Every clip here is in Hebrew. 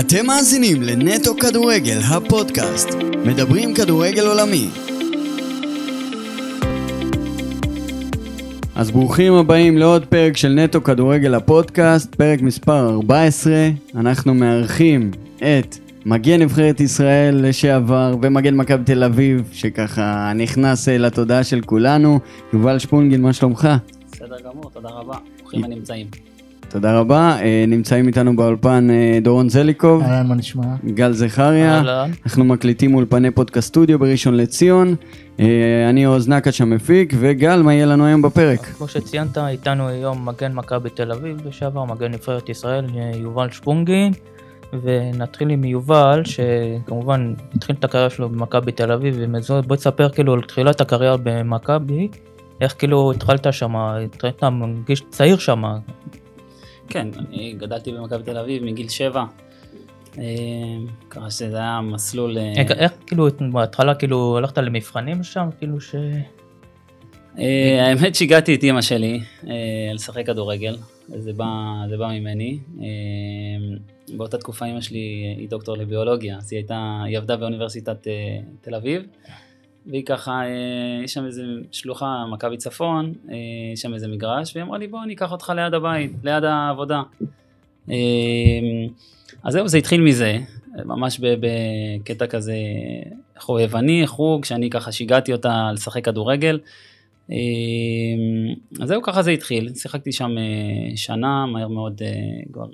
אתם מאזינים לנטו כדורגל, הפודקאסט. מדברים כדורגל עולמי. אז ברוכים הבאים לעוד פרק של נטו כדורגל הפודקאסט, פרק מספר 14. אנחנו מארחים את מגן נבחרת ישראל לשעבר ומגן מכבי תל אביב, שככה נכנס אה, לתודעה של כולנו. יובל שפונגין, מה שלומך? בסדר גמור, תודה רבה. ברוכים הנמצאים. תודה רבה. אה, נמצאים איתנו באולפן אה, דורון זליקוב, אהלן, מה נשמע? גל זכריה. אהלן. אנחנו מקליטים אולפני פודקאסט סטודיו בראשון לציון. אה, אני עוז נקש המפיק, וגל, מה יהיה לנו היום בפרק? כמו שציינת, איתנו היום מגן מכבי תל אביב לשעבר, מגן נבחרת ישראל, יובל שפונגין. ונתחיל עם יובל, שכמובן התחיל את הקריירה שלו במכבי תל אביב, ומזו- בוא תספר כאילו על תחילת הקריירה במכבי, איך כאילו התחלת שם, התחלת מרגיש צעיר שם, כן, אני גדלתי במכבי תל אביב מגיל שבע. אה, ככה שזה היה מסלול... אה, איך, איך כאילו בהתחלה כאילו הלכת למבחנים שם, כאילו ש... אה, האמת שהגעתי את אימא שלי אה, לשחק כדורגל, זה בא, זה בא ממני. אה, באותה תקופה אימא שלי היא דוקטור לביולוגיה, אז היא הייתה, היא עבדה באוניברסיטת אה, תל אביב, והיא ככה, אה, יש שם איזה שלוחה, מכבי צפון, אה, יש שם איזה מגרש, והיא אמרה לי בוא אני אקח אותך ליד הבית, ליד העבודה. אה, אז זהו, זה התחיל מזה, ממש בקטע כזה חובבני, חוג, שאני ככה שיגעתי אותה לשחק כדורגל. אז זהו, ככה זה התחיל. שיחקתי שם שנה, מהר מאוד כבר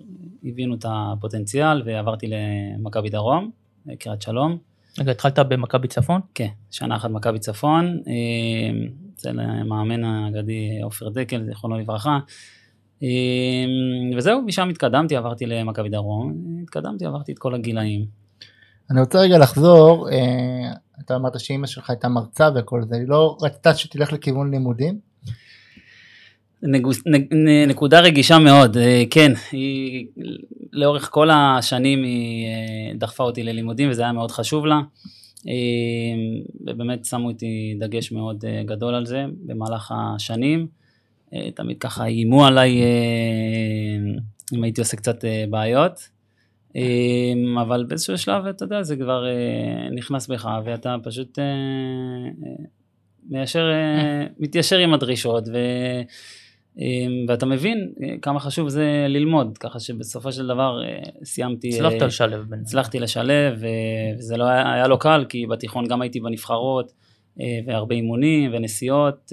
הבינו את הפוטנציאל ועברתי למכבי דרום, קריית שלום. רגע, התחלת במכבי צפון? כן, שנה אחת מכבי צפון, אה, אצל המאמן האגדי עופר דקל, זיכרונו לברכה. אה, וזהו, משם התקדמתי, עברתי למכבי דרום, התקדמתי, עברתי את כל הגילאים. אני רוצה רגע לחזור, אה, אתה אמרת שאימא שלך הייתה מרצה וכל זה, היא לא רצתה שתלך לכיוון לימודים? נקודה רגישה מאוד, אה, כן, היא לאורך כל השנים היא אה, דחפה אותי ללימודים וזה היה מאוד חשוב לה. אה, ובאמת שמו איתי דגש מאוד גדול על זה במהלך השנים. תמיד ככה איימו עליי אם הייתי עושה קצת בעיות. אבל באיזשהו שלב, אתה יודע, זה כבר נכנס בך ואתה פשוט מיישר, מתיישר עם הדרישות. ו... אמ, ואתה מבין אה, כמה חשוב זה ללמוד, ככה שבסופו של דבר אה, סיימתי, הצלחת אה, לשלב בין... הצלחתי לשלב, וזה לא היה, היה לא קל, כי בתיכון גם הייתי בנבחרות, והרבה אימונים ונסיעות,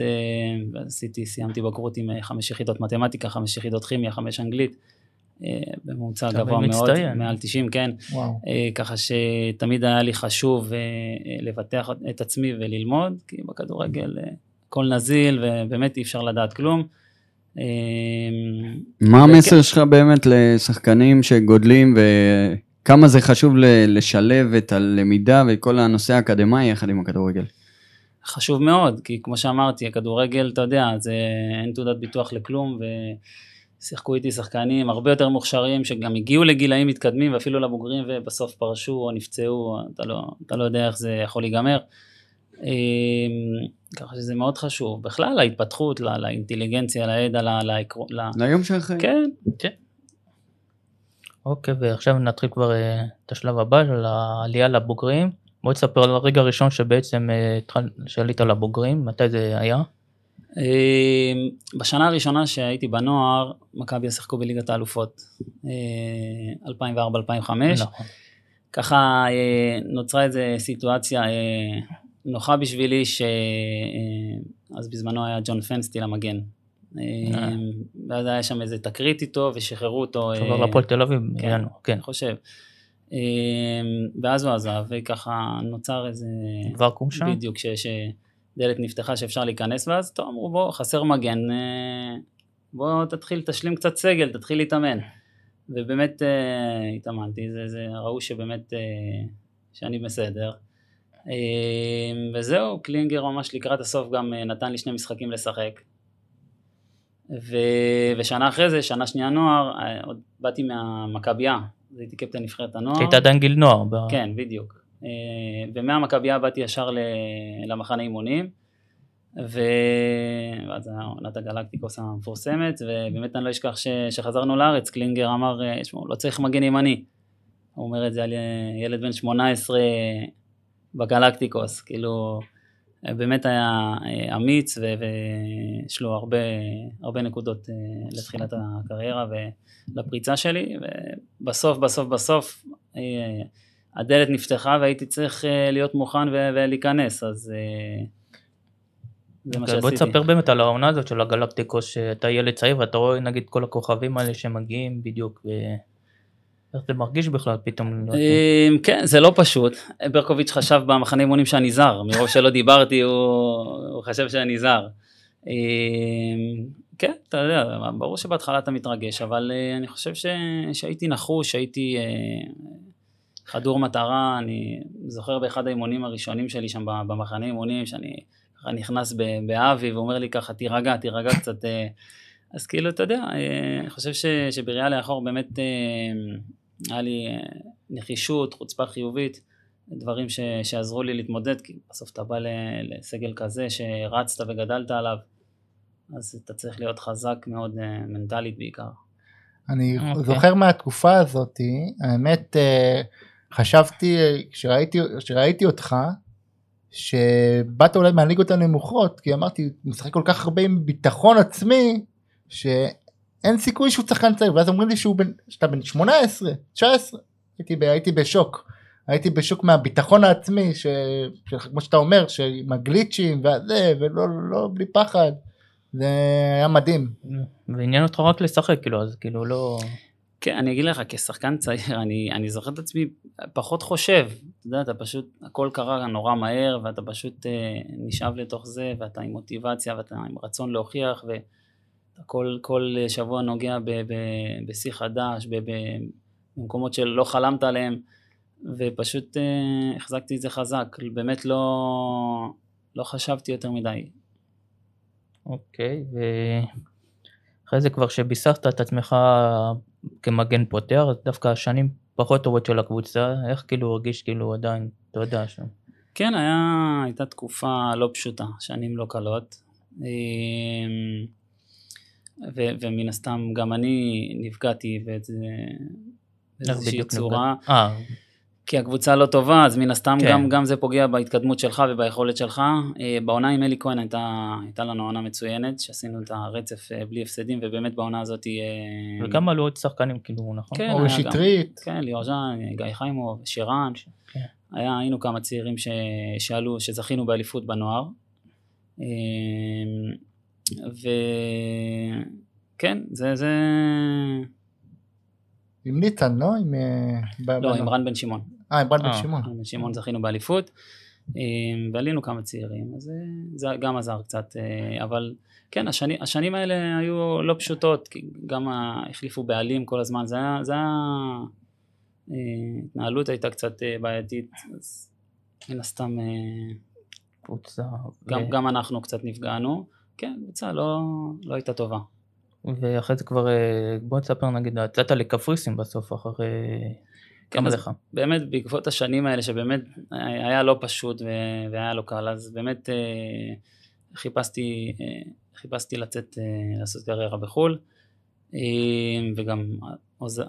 ועשיתי, סיימתי בגרות עם חמש יחידות מתמטיקה, חמש יחידות כימיה, חמש אנגלית, בממוצע גבוה מאוד. מעל 90, כן, וואו. ככה שתמיד היה לי חשוב לבטח את עצמי וללמוד, כי בכדורגל הכל נזיל, ובאמת אי אפשר לדעת כלום. אה, מה. המסר שלך באמת לשחקנים שגודלים וכמה זה חשוב לשלב את הלמידה וכל הנושא האקדמאי יחד עם הכדורגל? חשוב מאוד, כי כמו שאמרתי, הכדורגל, אתה יודע, זה אין תעודת ביטוח לכלום, ושיחקו איתי שחקנים הרבה יותר מוכשרים, שגם הגיעו לגילאים מתקדמים, ואפילו לבוגרים, ובסוף פרשו או נפצעו, אתה לא, אתה לא יודע איך זה יכול להיגמר. אמ, ככה שזה מאוד חשוב. בכלל, ההתפתחות, לה- לאינטליגנציה, לידע, לה- לעקרו- ל... ליום שאחרי. כן, אוקיי, ועכשיו נתחיל כבר אה, את השלב הבא של העלייה לבוגרים. בוא תספר על הרגע הראשון שבעצם אה, שעלית לבוגרים, מתי זה היה? אמ, בשנה הראשונה שהייתי בנוער, מכבי שיחקו בליגת האלופות, אה, 2004-2005. נכון. ככה אה, נוצרה איזו סיטואציה אה, נוחה בשבילי, שאז בזמנו היה ג'ון פנסטיל המגן. אה, אה. ואז היה שם איזה תקרית איתו ושחררו אותו. אתה עבר אה, לפועל תל אביב, כן. כן. אני חושב. אה, ואז הוא עזב, וככה נוצר איזה... ואקום שם? בדיוק, שדלת נפתחה שאפשר להיכנס, ואז טוב, אמרו בוא, חסר מגן, אה, בוא תתחיל, תשלים קצת סגל, תתחיל להתאמן. ובאמת אה, התאמנתי, זה, זה, ראו שבאמת, אה, שאני בסדר. אה, וזהו, קלינגר ממש לקראת הסוף גם אה, נתן לי שני משחקים לשחק. ו... ושנה אחרי זה, שנה שנייה נוער, אה, עוד באתי מהמכבייה, אז הייתי קפטן נבחרת הנוער. היית עדיין גיל נוער. ב- כן, בדיוק. אה, ומהמכבייה באתי ישר ל- למחנה אימונים, ו... ואז היה עונת הגלקטיקוס המפורסמת, ובאמת אני לא אשכח ש... שחזרנו לארץ, קלינגר אמר, שמעו, לא צריך מגן ימני. הוא אומר את זה על ילד בן 18 בגלקטיקוס, כאילו, באמת היה אה, אמיץ ויש לו הרבה, הרבה נקודות אה, לתחילת הקריירה ולפריצה שלי, ובסוף, בסוף, בסוף, אה, הדלת נפתחה והייתי צריך להיות מוכן ולהיכנס, אז זה מה שעשיתי. בוא תספר באמת על העונה הזאת של הגלקטיקוס, שאתה ילד צעיר ואתה רואה נגיד כל הכוכבים האלה שמגיעים בדיוק. ו... איך זה מרגיש בכלל פתאום? אמ, כן, זה לא פשוט. ברקוביץ' חשב במחנה אימונים שאני זר, מרוב שלא דיברתי הוא חשב שאני זר. אמ, כן, אתה יודע, ברור שבהתחלה אתה מתרגש, אבל אה, אני חושב שהייתי נחוש, הייתי אה, חדור מטרה, אני זוכר באחד האימונים הראשונים שלי שם במחנה אימונים, שאני נכנס באבי ואומר לי ככה, תירגע, תירגע קצת. אה, אז כאילו, אתה יודע, אני חושב שבראייה לאחור באמת היה לי אה, נחישות, חוצפה חיובית, דברים ש, שעזרו לי להתמודד, כי בסוף אתה בא לסגל כזה שרצת וגדלת עליו, אז אתה צריך להיות חזק מאוד אה, מנטלית בעיקר. אני okay. אוקיי. זוכר מהתקופה הזאת, האמת אה, חשבתי, כשראיתי, כשראיתי אותך, שבאת אולי מהליגות הנמוכות, כי אמרתי, הוא משחק כל כך הרבה עם ביטחון עצמי, ש... אין סיכוי שהוא שחקן צעיר ואז אומרים לי שהוא בן שאתה בן 18 19 הייתי, ב, הייתי בשוק הייתי בשוק מהביטחון העצמי ש, כמו שאתה אומר שעם הגליצ'ים וזה ולא לא בלי פחד זה היה מדהים. ועניין אותך רק לשחק כאילו אז כאילו לא. כן אני אגיד לך כשחקן צעיר אני, אני זוכר את עצמי פחות חושב אתה יודע אתה פשוט הכל קרה נורא מהר ואתה פשוט אה, נשאב לתוך זה ואתה עם מוטיבציה ואתה עם רצון להוכיח. ו... כל, כל שבוע נוגע בשיא חדש, במקומות שלא חלמת עליהם, ופשוט אה, החזקתי את זה חזק, באמת לא, לא חשבתי יותר מדי. אוקיי, ואחרי זה כבר שביססת את עצמך כמגן פותר, אז דווקא השנים פחות טובות של הקבוצה, איך כאילו הרגיש כאילו עדיין, אתה יודע שם. כן, היה, הייתה תקופה לא פשוטה, שנים לא קלות. אמ, ו- ומן הסתם גם אני נפגעתי באיזושהי צורה. אה. כי הקבוצה לא טובה, אז מן הסתם כן. גם, גם זה פוגע בהתקדמות שלך וביכולת שלך. אה, בעונה עם אלי כהן הייתה, הייתה לנו עונה מצוינת, שעשינו את הרצף אה, בלי הפסדים, ובאמת בעונה הזאת... וגם עלו עוד שחקנים כאילו, נכון? כן, אורי שטרית. כן, ליאור ז'אן, גיא חיימוב, שירן. כן. היה, היינו כמה צעירים ש, שעלו, שזכינו באליפות בנוער. וכן, זה, זה... עם ניצן, לא? עם... אה, לא, עם רן בן שמעון. אה, עם רן בן אה, שמעון. רן בן שמעון זכינו באליפות, אה, ועלינו כמה צעירים, אז זה גם עזר קצת, אבל כן, השני, השנים האלה היו לא פשוטות, כי גם החליפו בעלים כל הזמן, זה היה... זה היה התנהלות הייתה קצת בעייתית, אז מן הסתם... קבוצה. גם, ו... גם אנחנו קצת נפגענו. כן, קבוצה לא, לא הייתה טובה. ואחרי זה כבר, אה, בוא תספר נגיד, יצאת לקפריסין בסוף אחרי... כן, כמה לך? באמת בעקבות השנים האלה שבאמת היה לא פשוט והיה לא קל, אז באמת אה, חיפשתי, אה, חיפשתי לצאת, לעשות קריירה בחו"ל, וגם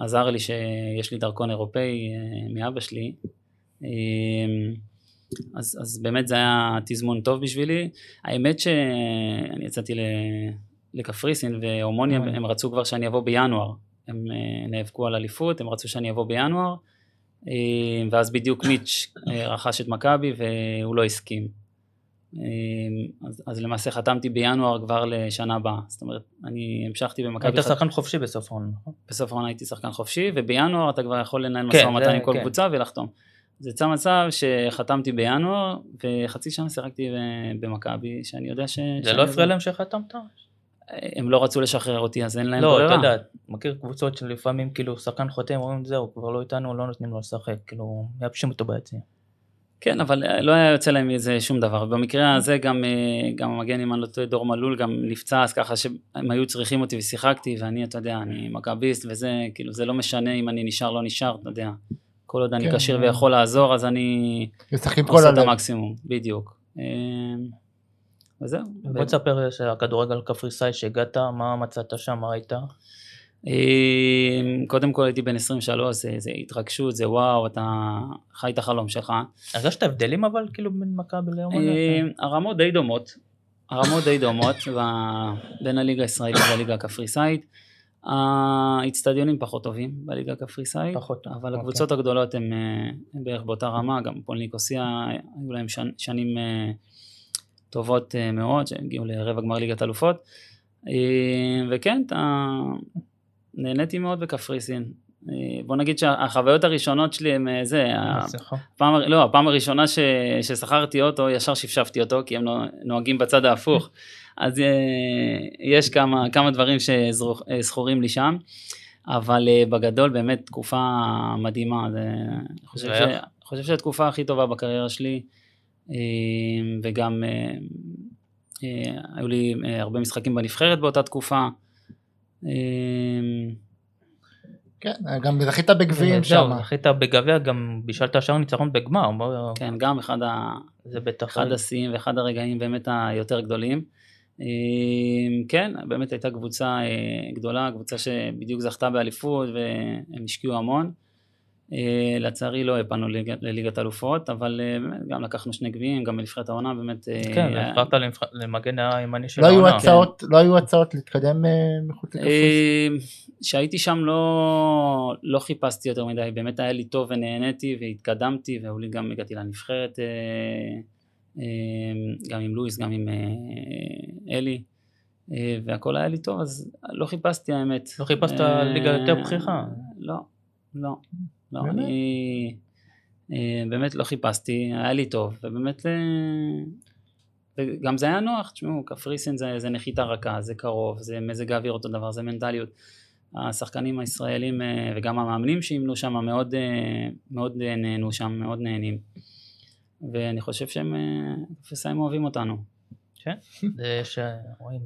עזר לי שיש לי דרכון אירופאי מאבא שלי. אז, אז באמת זה היה תזמון טוב בשבילי. האמת שאני יצאתי לקפריסין והומוניה, הם רצו כבר שאני אבוא בינואר. הם אה, נאבקו על אליפות, הם רצו שאני אבוא בינואר, אה, ואז בדיוק מיץ' אה, רכש את מכבי והוא לא הסכים. אז, אז למעשה חתמתי בינואר כבר לשנה הבאה, זאת אומרת, אני המשכתי במכבי... היית שחקן חופשי בסוף העונה, נכון? בסוף העונה הייתי שחקן חופשי, ובינואר אתה כבר יכול לנהל כן, משא ומתן עם כל כן. קבוצה ולחתום. זה יצא מצב שחתמתי בינואר, וחצי שנה שיחקתי במכבי, שאני יודע ש... זה לא הפריע להם שחתמת? הם לא רצו לשחרר אותי, אז אין להם לא, ברירה. לא, אתה יודע, מכיר קבוצות שלפעמים כאילו שחקן חותם, אומרים זהו, כבר לא איתנו, לא נותנים לו לשחק, כאילו, מייבשים אותו ביציע. כן, אבל אה, לא היה יוצא להם מזה שום דבר. במקרה הזה גם, אה, גם המגן, אם אני לא טועה, דור מלול גם נפצע, אז ככה שהם היו צריכים אותי ושיחקתי, ואני, אתה יודע, אני מכביסט וזה, כאילו, זה לא משנה אם אני נשאר, לא נשאר, אתה יודע. כל עוד אני כן, כשיר ויכול לעזור, אז אני עושה את המקסימום, בדיוק. אמ, וזהו. בוא תספר שהכדורגל קפריסאי שהגעת, מה מצאת שם, מה היית? אה, קודם כל הייתי בן 23, זה, זה התרגשות, זה וואו, אתה חי את החלום שלך. הרגשת הבדלים אבל כאילו בין מכבי לאומניה? אה, הרמות די דומות, הרמות די דומות בין הליגה הישראלית והליגה הקפריסאית. האיצטדיונים פחות טובים בליגה הקפריסאית, פחות אבל אוקיי. הקבוצות הגדולות הן אה, בערך באותה רמה, גם פועל ניקוסיה היו להם שנ- שנים אה, טובות אה, מאוד, שהם הגיעו לרבע גמר ליגת אלופות. אה, וכן. נהניתי מאוד בקפריסין. אה, בוא נגיד שהחוויות הראשונות שלי הם אה, זה. הפעם, לא, הפעם הראשונה ש, ששכרתי אוטו, ישר שפשפתי אותו, כי הם נו- נוהגים בצד ההפוך. אז אה, יש כמה, כמה דברים שזכורים לי שם, אבל בגדול באמת תקופה מדהימה. אני חושב, ש? חושב שזו התקופה הכי טובה בקריירה שלי, וגם היו לי הרבה משחקים בנבחרת באותה תקופה. כן, גם זכית בגביעים שם. זכית בגביע, גם בישלת שער ניצחון בגמר, בוא- כן, גם אחד ה... זה בטח... אחד השיאים ואחד הרגעים באמת היותר גדולים. אה, כן, באמת הייתה קבוצה אה, גדולה, קבוצה שבדיוק זכתה באליפות והם השקיעו המון. אה, לצערי לא הפלנו ליג- לליגת אלופות, אבל אה, באמת גם לקחנו שני גביעים, גם בנבחרת העונה באמת. אה, כן, נבחרת למגן הימני של לא היו העונה. לא היו הצעות להתקדם מחוץ לקפריסין. כשהייתי שם לא, לא חיפשתי יותר מדי, באמת היה לי טוב ונהניתי והתקדמתי והיו לי גם הגעתי לנבחרת גם עם לואיס, גם עם אלי והכל היה לי טוב אז לא חיפשתי האמת. לא חיפשת ליגה יותר בכירה? לא, לא, לא, באמת? אני אה, באמת לא חיפשתי, היה לי טוב ובאמת אה, וגם זה היה נוח, תשמעו, קפריסין זה, זה נחיתה רכה, זה קרוב, זה מזג האוויר אותו דבר, זה מנטליות. השחקנים הישראלים אה, וגם המאמנים שאימנו שם מאוד, מאוד נהנו שם, מאוד נהנים. ואני חושב שהם, אה, קפריסאים אוהבים אותנו. כן, זה ש... רואים.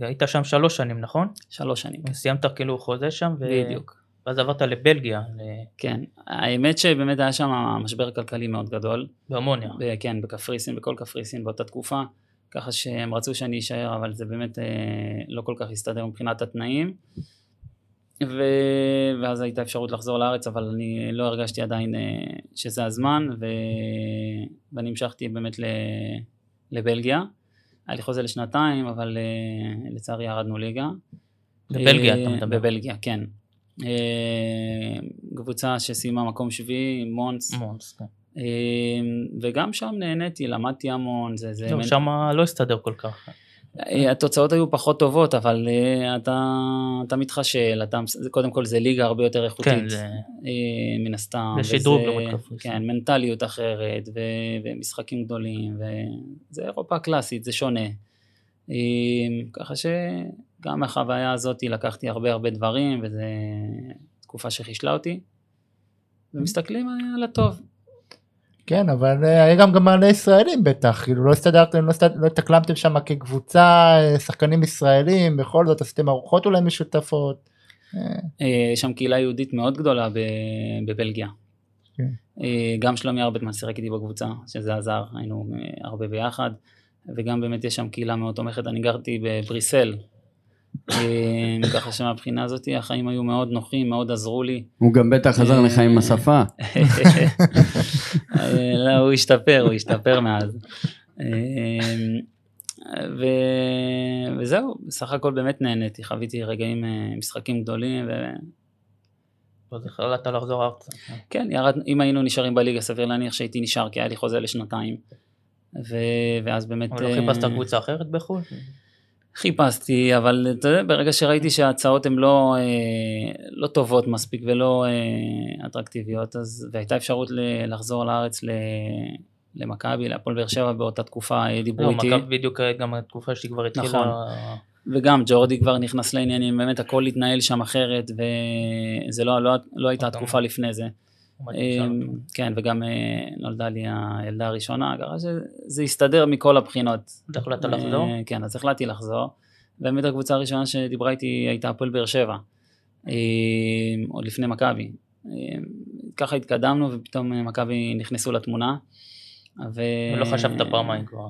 והיית שם שלוש שנים, נכון? שלוש שנים. סיימת כאילו חוזה שם, ו... בדיוק. ואז עברת לבלגיה, ל- כן. האמת שבאמת היה שם משבר כלכלי מאוד גדול. באמוניה. ב- כן, בקפריסין, בכל קפריסין באותה תקופה, ככה שהם רצו שאני אשאר, אבל זה באמת אה, לא כל כך הסתדר מבחינת התנאים. ו... ואז הייתה אפשרות לחזור לארץ, אבל אני לא הרגשתי עדיין אה, שזה הזמן, ו... ואני המשכתי באמת ל... לבלגיה. היה לי חוזה לשנתיים, אבל אה, לצערי ירדנו ליגה. בבלגיה אה, אתה מדבר. בבלגיה, כן. אה, קבוצה שסיימה מקום שביעי, מונס, מונס, כן. אה, וגם שם נהניתי, למדתי המון, זה, זה, לא, מנ- שם לא הסתדר כל כך. אה, התוצאות היו פחות טובות, אבל אתה, אתה מתחשל, אתה, קודם כל זה ליגה הרבה יותר איכותית, כן, זה... מן הסתם, זה שדרוג לעומת קפריסין. כן, מנטליות אחרת, ו, ומשחקים גדולים, וזה אירופה קלאסית, זה שונה. ככה שגם מהחוויה הזאת לקחתי הרבה הרבה דברים, וזו תקופה שחישלה אותי, ומסתכלים על הטוב. כן, אבל אה, היה גם גם ישראלים בטח, כאילו לא הסתדרתם, לא הסתד- לא התאקלמתם שם כקבוצה, אה, שחקנים ישראלים, בכל זאת עשיתם ארוחות אולי משותפות. אה, יש שם קהילה יהודית מאוד גדולה בבלגיה. כן. גם שלומי ארבטמן שיחק איתי בקבוצה, שזה עזר, היינו הרבה ביחד, וגם באמת יש שם קהילה מאוד תומכת, אני גרתי בבריסל, ככה שמבחינה הזאת החיים היו מאוד נוחים, מאוד עזרו לי. הוא גם בטח עזר לך עם השפה. אה, לא, הוא השתפר, הוא השתפר מאז. אה, ו... וזהו, בסך הכל באמת נהניתי, חוויתי רגעים, אה, משחקים גדולים, ו... אז החלטת לחזור ארצה. כן, ירד, אם היינו נשארים בליגה, סביר להניח שהייתי נשאר, כי היה לי חוזה לשנתיים. ו... ואז באמת... אבל לא אה, חיפשת קבוצה אחרת בחו"ל? חיפשתי, אבל אתה יודע, ברגע שראיתי שההצעות הן לא, אה, לא טובות מספיק ולא אה, אטרקטיביות, אז, והייתה אפשרות ל- לחזור לארץ ל... למכבי, להפועל באר שבע באותה תקופה אה, דיברו לא, איתי, מכבי בדיוק גם התקופה שהיא כבר התחילה... נכון. וגם ג'ורדי כבר נכנס לעניינים, באמת הכל התנהל שם אחרת, וזה לא, לא, לא הייתה נכון. התקופה לפני זה. אה, כן, וגם אה, נולדה לי הילדה הראשונה, ככה שזה הסתדר מכל הבחינות. אז החלטת לחזור? אה, כן, אז החלטתי לחזור. באמת הקבוצה הראשונה שדיברה איתי הייתה הפועל באר שבע, אה, עוד לפני מכבי. ככה התקדמנו ופתאום מכבי נכנסו לתמונה. ו... ולא חשבת פעמיים כבר.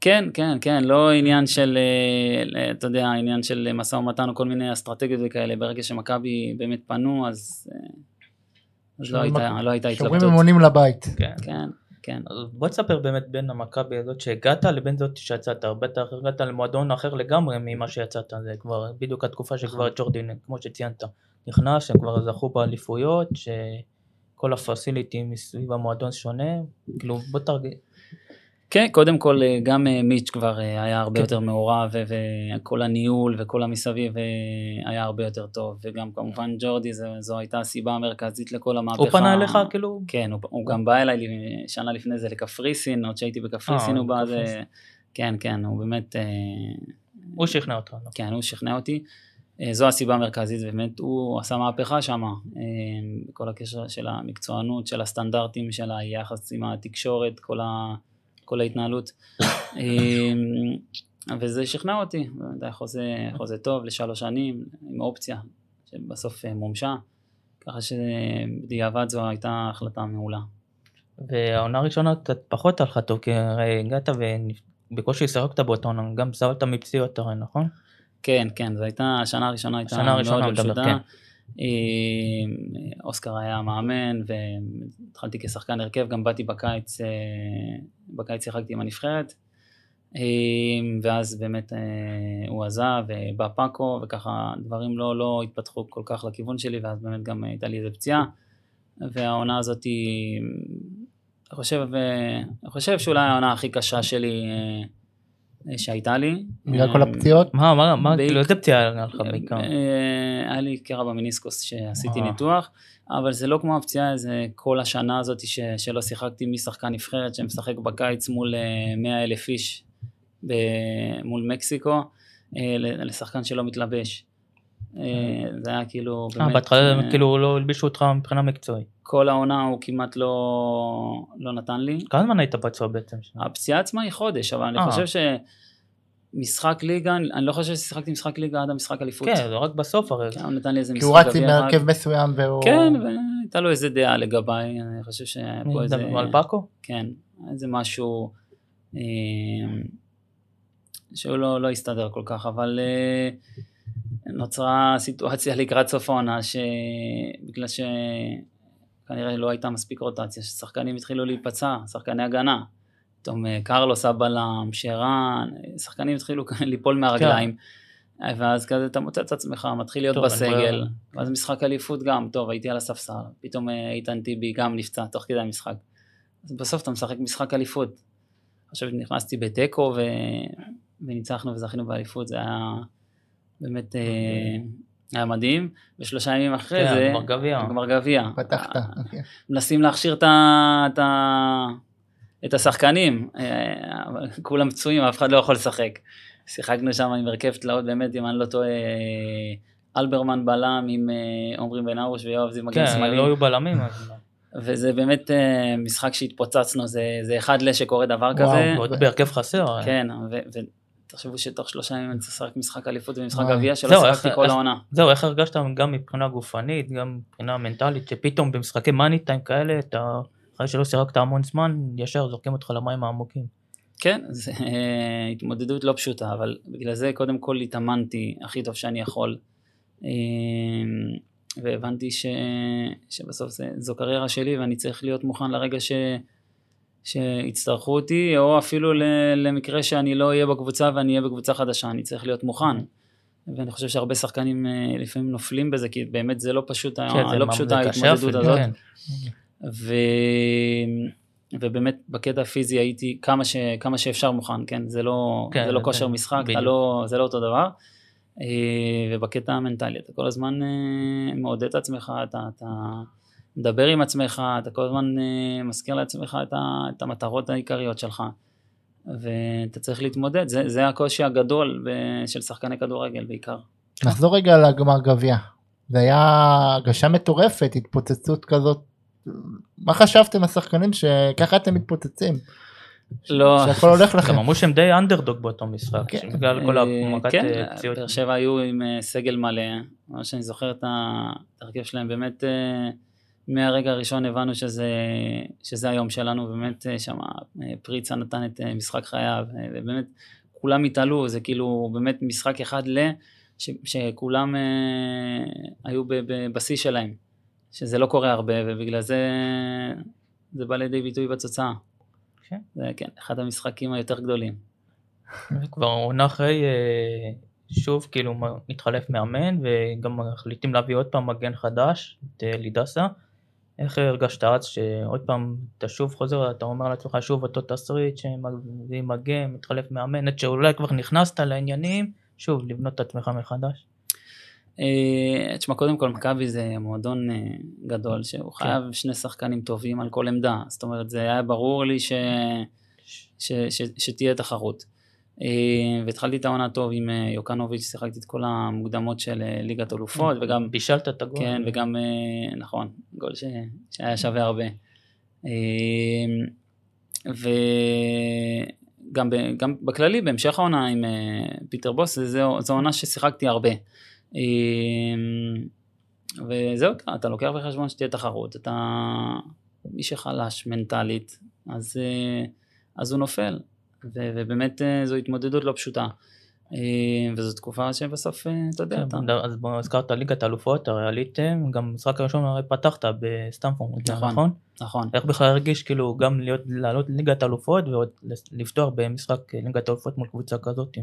כן, כן, כן, לא עניין של, אתה יודע, עניין של משא ומתן או כל מיני אסטרטגיות וכאלה, ברגע שמכבי באמת פנו, אז, אז לא, הייתה, לא הייתה שומרים התלבטות. אמונים לבית. כן. כן, כן. אז בוא תספר באמת בין המכבי הזאת שהגעת לבין זאת שיצאת, בטח הגעת למועדון אחר לגמרי ממה שיצאת, זה כבר בדיוק התקופה שכבר ג'ורדי, כמו שציינת, נכנס, שהם כבר זכו באליפויות, שכל הפסיליטי מסביב המועדון שונה, כאילו בוא תרגיש. כן, קודם כל אה, גם אה, מיץ' כבר אה, היה הרבה כן. יותר מעורב, וכל הניהול וכל המסביב היה הרבה יותר טוב, וגם כמובן ג'ורדי, זו, זו הייתה הסיבה המרכזית לכל המהפכה. הוא פנה אליך כאילו? כן, הוא, הוא גם בא אליי לי- שנה לפני זה לקפריסין, עוד שהייתי בקפריסין הוא בא, זה... כן, כן, הוא באמת... הוא שכנע אותך. לא? כן, הוא שכנע אותי. זו הסיבה המרכזית, באמת הוא עשה מהפכה שם, בכל הקשר של המקצוענות, של הסטנדרטים, של היחס עם התקשורת, כל, ה, כל ההתנהלות. אה, וזה שכנע אותי, חוזה, חוזה טוב לשלוש שנים, עם אופציה, שבסוף אה, מומשה, ככה שבדיעבד זו הייתה החלטה מעולה. והעונה הראשונה קצת פחות הלכה טוב, כי הרי הגעת ובקושי שיחקת באותה עונה, גם סבלת מפציעות הרי, נכון? כן, כן, זו הייתה, השנה הראשונה הייתה מאוד לא פשוטה. כן. אוסקר היה מאמן, והתחלתי כשחקן הרכב, גם באתי בקיץ, אה, בקיץ שיחקתי עם הנבחרת. ואז באמת אה, הוא עזב, ובא פאקו, וככה דברים לא, לא התפתחו כל כך לכיוון שלי, ואז באמת גם הייתה לי איזה פציעה. והעונה הזאת היא, אני חושב, אה, אני חושב שאולי העונה הכי קשה שלי שהייתה לי. בגלל כל אה, הפציעות. מה, מה, מה, כאילו איזה פציעה היה לך בעיקר? אה, היה לי קרע במיניסקוס שעשיתי אה. ניתוח, אבל זה לא כמו הפציעה, זה כל השנה הזאת ש, שלא שיחקתי משחקן נבחרת שמשחק בקיץ מול אה, 100 אלף איש מול מקסיקו, אה, ל- לשחקן שלא מתלבש. אה, זה היה כאילו אה, באמת, בהתחלה אה, כאילו לא הלבישו אותך מבחינה מקצועית. כל העונה הוא כמעט לא, לא נתן לי. כמה זמן היית פצוע בעצם? הפציעה עצמה היא חודש, אבל אני. חושב שמשחק ליגה, אני לא חושב ששיחקתי משחק ליגה עד המשחק אליפות. כן, זה רק בסוף הרי. כן, הוא נתן לי איזה כי משחק הוא רץ עם גביע. הרכב מסוים והוא... כן, והייתה לו איזה דעה לגביי, אני חושב שהיה פה איזה... על פאקו? כן, איזה משהו אה, שהוא לא, לא הסתדר כל כך, אבל אה, נוצרה סיטואציה לקראת סוף העונה, שבגלל שכנראה לא הייתה מספיק רוטציה, ששחקנים התחילו להיפצע, שחקני הגנה. פתאום אה, קרלוס הבלם, שרן, שחקנים התחילו ליפול מהרגליים. ואז כזה אתה מוצא את עצמך, מתחיל להיות טוב, בסגל, ברירה. ואז משחק אליפות גם, טוב, הייתי על הספסל, פתאום אה, איתן טיבי גם נפצע תוך כדי המשחק. אז בסוף אתה משחק משחק אליפות. עכשיו נכנסתי בתיקו ו... וניצחנו וזכינו באליפות, זה היה באמת אה, היה מדהים, ושלושה ימים אחרי כן, זה, גמר גביע. גמר גביע. פתחת. מנסים להכשיר את, השחקנים, אה, כולם פצועים, אף אחד לא יכול לשחק. שיחקנו שם עם הרכב תלאות, באמת, אם אני לא טועה, אה, אלברמן בלם עם אה, עומרי בן ארוש ויואב זיו מגן כן, שמאלי, לא היו בלמים. אז- וזה באמת אה, משחק שהתפוצצנו, זה, זה אחד ל שקורה דבר וואו, כזה. ועוד בהרכב חסר. כן, ותחשבו שתוך שלושה ימים אני צריך לשחק משחק אליפות ומשחק. גביע שלא שיחקתי כל העונה. זהו, איך הרגשת גם מבחינה גופנית, גם מבחינה מנטלית, שפתאום במשחקי מאני טיים כאלה, אתה, אחרי שלא שיחקת המון זמן, ישר זורקים אותך למים העמוקים. כן, זו אה, התמודדות לא פשוטה, אבל בגלל זה קודם כל התאמנתי הכי טוב שאני יכול. אה, והבנתי ש... שבסוף זה, זו קריירה שלי ואני צריך להיות מוכן לרגע ש... שיצטרכו אותי, או אפילו. למקרה שאני לא אהיה בקבוצה ואני אהיה בקבוצה חדשה, אני צריך להיות מוכן. ואני חושב שהרבה שחקנים אה, לפעמים נופלים בזה, כי באמת זה לא פשוט, כן, זה לא קשה ההתמודדות הזאת. כן. ו... ובאמת בקטע הפיזי הייתי כמה, ש... כמה שאפשר מוכן, כן? זה לא, כן, זה לא זה- כושר משחק, אתה בדיוק. לא, זה לא אותו דבר. אה, ובקטע המנטלי, אתה כל הזמן אה, מעודד את עצמך, אתה, אתה מדבר עם עצמך, אתה כל הזמן אה, מזכיר לעצמך את, ה... את המטרות העיקריות שלך. ואתה צריך להתמודד, זה, זה הקושי הגדול ב... של שחקני כדורגל בעיקר. נחזור רגע לגמר גביע. זה היה הגשה מטורפת, התפוצצות כזאת. מה חשבתם השחקנים שככה אתם מתפוצצים? לא, שהכל הולך לכם. גם אמרו שהם די אנדרדוג באותו משחק, כן. בגלל כל אה, המכת כן, אה, פציעות. באר שבע היו עם אה, סגל מלא, מה שאני זוכר את ההרכב שלהם באמת אה, מהרגע הראשון הבנו שזה, שזה היום שלנו, באמת אה, שם פריצה נתן את משחק חייו, ובאמת כולם התעלו, זה כאילו באמת משחק אחד ל... ש, שכולם אה, היו בשיא שלהם, שזה לא קורה הרבה, ובגלל זה זה בא לידי ביטוי בתוצאה. כן. זה כן, אחד המשחקים היותר גדולים. כבר עונה אחרי, אה, שוב כאילו מתחלף מאמן, וגם מחליטים להביא עוד פעם מגן חדש, את אה, לידסה. איך הרגשת אז שעוד פעם אתה שוב חוזר, אתה אומר לעצמך שוב אותו תסריט שמביא מגן, מתחלף מאמן, עד שאולי כבר נכנסת לעניינים, שוב לבנות את עצמך מחדש? אה, תשמע, קודם כל מכבי זה מועדון אה, גדול, שהוא כן. חייב שני שחקנים טובים על כל עמדה. זאת אומרת, זה היה ברור לי ש... ש... ש... שתהיה תחרות. אה, והתחלתי את העונה טוב עם יוקנוביץ', שיחקתי את כל המוקדמות של ליגת אלופות, וגם... בישלת את הגול. כן, וגם, נכון, גול ש... שהיה שווה הרבה. וגם ב... גם בכללי, בהמשך העונה עם פיטר בוס, זו, זו עונה ששיחקתי הרבה. וזהו, אתה לוקח בחשבון שתהיה תחרות, אתה מי שחלש מנטלית, אז, אה, אז הוא נופל, ו, ובאמת אה, זו התמודדות לא פשוטה. אה, וזו תקופה שבסוף, אתה יודע, אתה... אז בוא הזכרת ליגת האלופות, הרי עליתם, גם משחק הראשון הרי פתחת בסטמפורד, נכון? נכון. נכון. איך בכלל הרגיש כאילו גם להיות, לעלות ליגת האלופות ועוד לפתוח במשחק ליגת האלופות מול קבוצה כזאת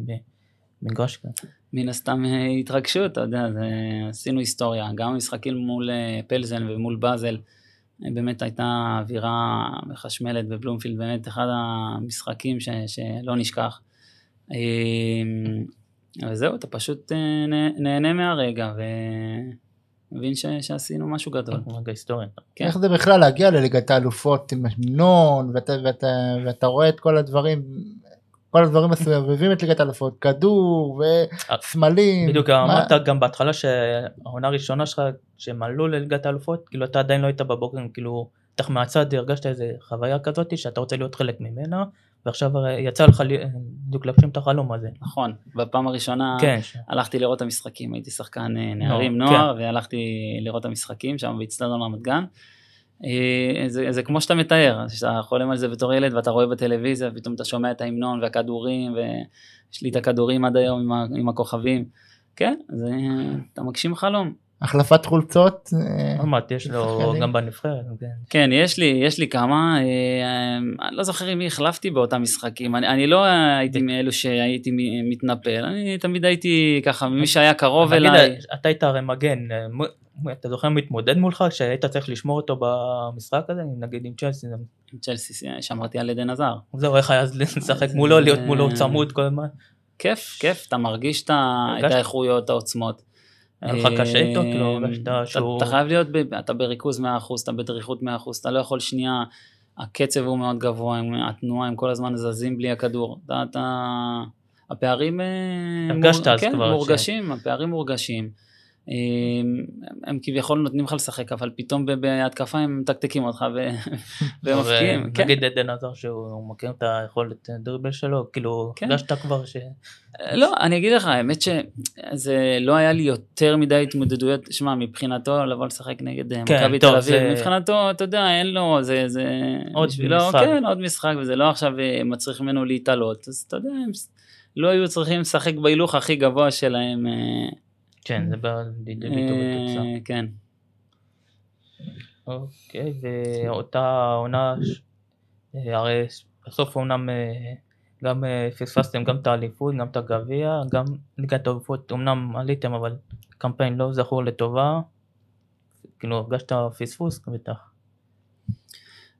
מגרש כזה. מן הסתם אה, התרגשות, אתה יודע, עשינו היסטוריה, גם המשחקים מול אה, פלזן ומול באזל, אה, באמת הייתה אווירה מחשמלת בבלומפילד, באמת אחד המשחקים ש, שלא נשכח. וזהו, אתה פשוט נהנה מהרגע ומבין ש, שעשינו משהו גדול. רגע היסטוריה. כן. איך זה בכלל להגיע לליגת האלופות עם נון, ואתה, ואתה, ואתה רואה את כל הדברים כל הדברים מסובבים את ליגת האלופות, כדור וסמלים. בדיוק, אמרת גם בהתחלה שהעונה הראשונה שלך, שהם עלו לליגת האלופות, כאילו אתה עדיין לא היית בבוקר, כאילו, בטח מהצד הרגשת איזה חוויה כזאת שאתה רוצה להיות חלק ממנה, ועכשיו יצא לך בדיוק להגשים את החלום הזה. נכון, בפעם הראשונה כן. הלכתי לראות את המשחקים, הייתי שחקן אה, נערים, נוער, כן. והלכתי לראות את המשחקים שם באצטדיון רמת גן. אה, זה, זה כמו שאתה מתאר, שאתה חולם על זה בתור ילד ואתה רואה בטלוויזיה, ופתאום אתה שומע את ההמנון והכדורים, ויש לי את הכדורים עד היום עם, ה, עם הכוכבים. כן, זה, אתה מגשים חלום. החלפת חולצות? אה, אמרתי, יש לו גם בנבחרת. כן. כן, יש לי, יש לי כמה, אה, אני לא זוכר עם מי החלפתי באותם משחקים, אני, אני לא הייתי מאלו שהייתי מתנפל, אני תמיד הייתי ככה, מי שהיה קרוב אליי. אתה היית הרי מגן, אתה זוכר מתמודד מולך שהיית צריך לשמור אותו במשחק הזה, נגיד עם צ'לסי? עם צ'לסי, שמרתי על עדן עזר. זהו, איך היה לשחק מולו, להיות מולו צמוד כל הזמן? כיף, כיף, אתה מרגיש את האיכויות, העוצמות. היה לך קשה איתו? כאילו, הרגשת שהוא... אתה חייב להיות, אתה בריכוז 100%, אתה בדריכות 100%, אתה לא יכול שנייה, הקצב הוא מאוד גבוה, התנועה, הם כל הזמן זזים בלי הכדור. אתה, הפערים... אה, הרגשת אז כן, כבר. מורגשים, הפערים מורגשים. הם כביכול נותנים לך לשחק, אבל פתאום בהתקפה הם מתקתקים אותך ומפקיעים. כן. נגיד עדן עזר שהוא מכיר את היכולת דריבל שלו, כאילו, כן. הרגשת כבר ש... לא, אני אגיד לך, האמת שזה לא היה לי יותר מדי התמודדויות, שמע, מבחינתו לבוא לשחק נגד אה, כן, מכבי תל אביב, מבחינתו, אתה יודע, אין לו, זה... עוד משחק. כן, עוד משחק, וזה לא עכשיו אה, מצריך ממנו להתעלות, אז אתה יודע, לא היו צריכים לשחק בהילוך הכי גבוה שלהם. אה, כן, זה בא לידי ביטוי בתוצאה. כן. אוקיי, ואותה עונה, אה, הרי בסוף אומנם אה, גם אה, פספסתם גם את האליפות, גם את הגביע, גם ליגת האליפות, אמנם עליתם אבל קמפיין לא זכור לטובה, כאילו הרגשת פספוס בטח.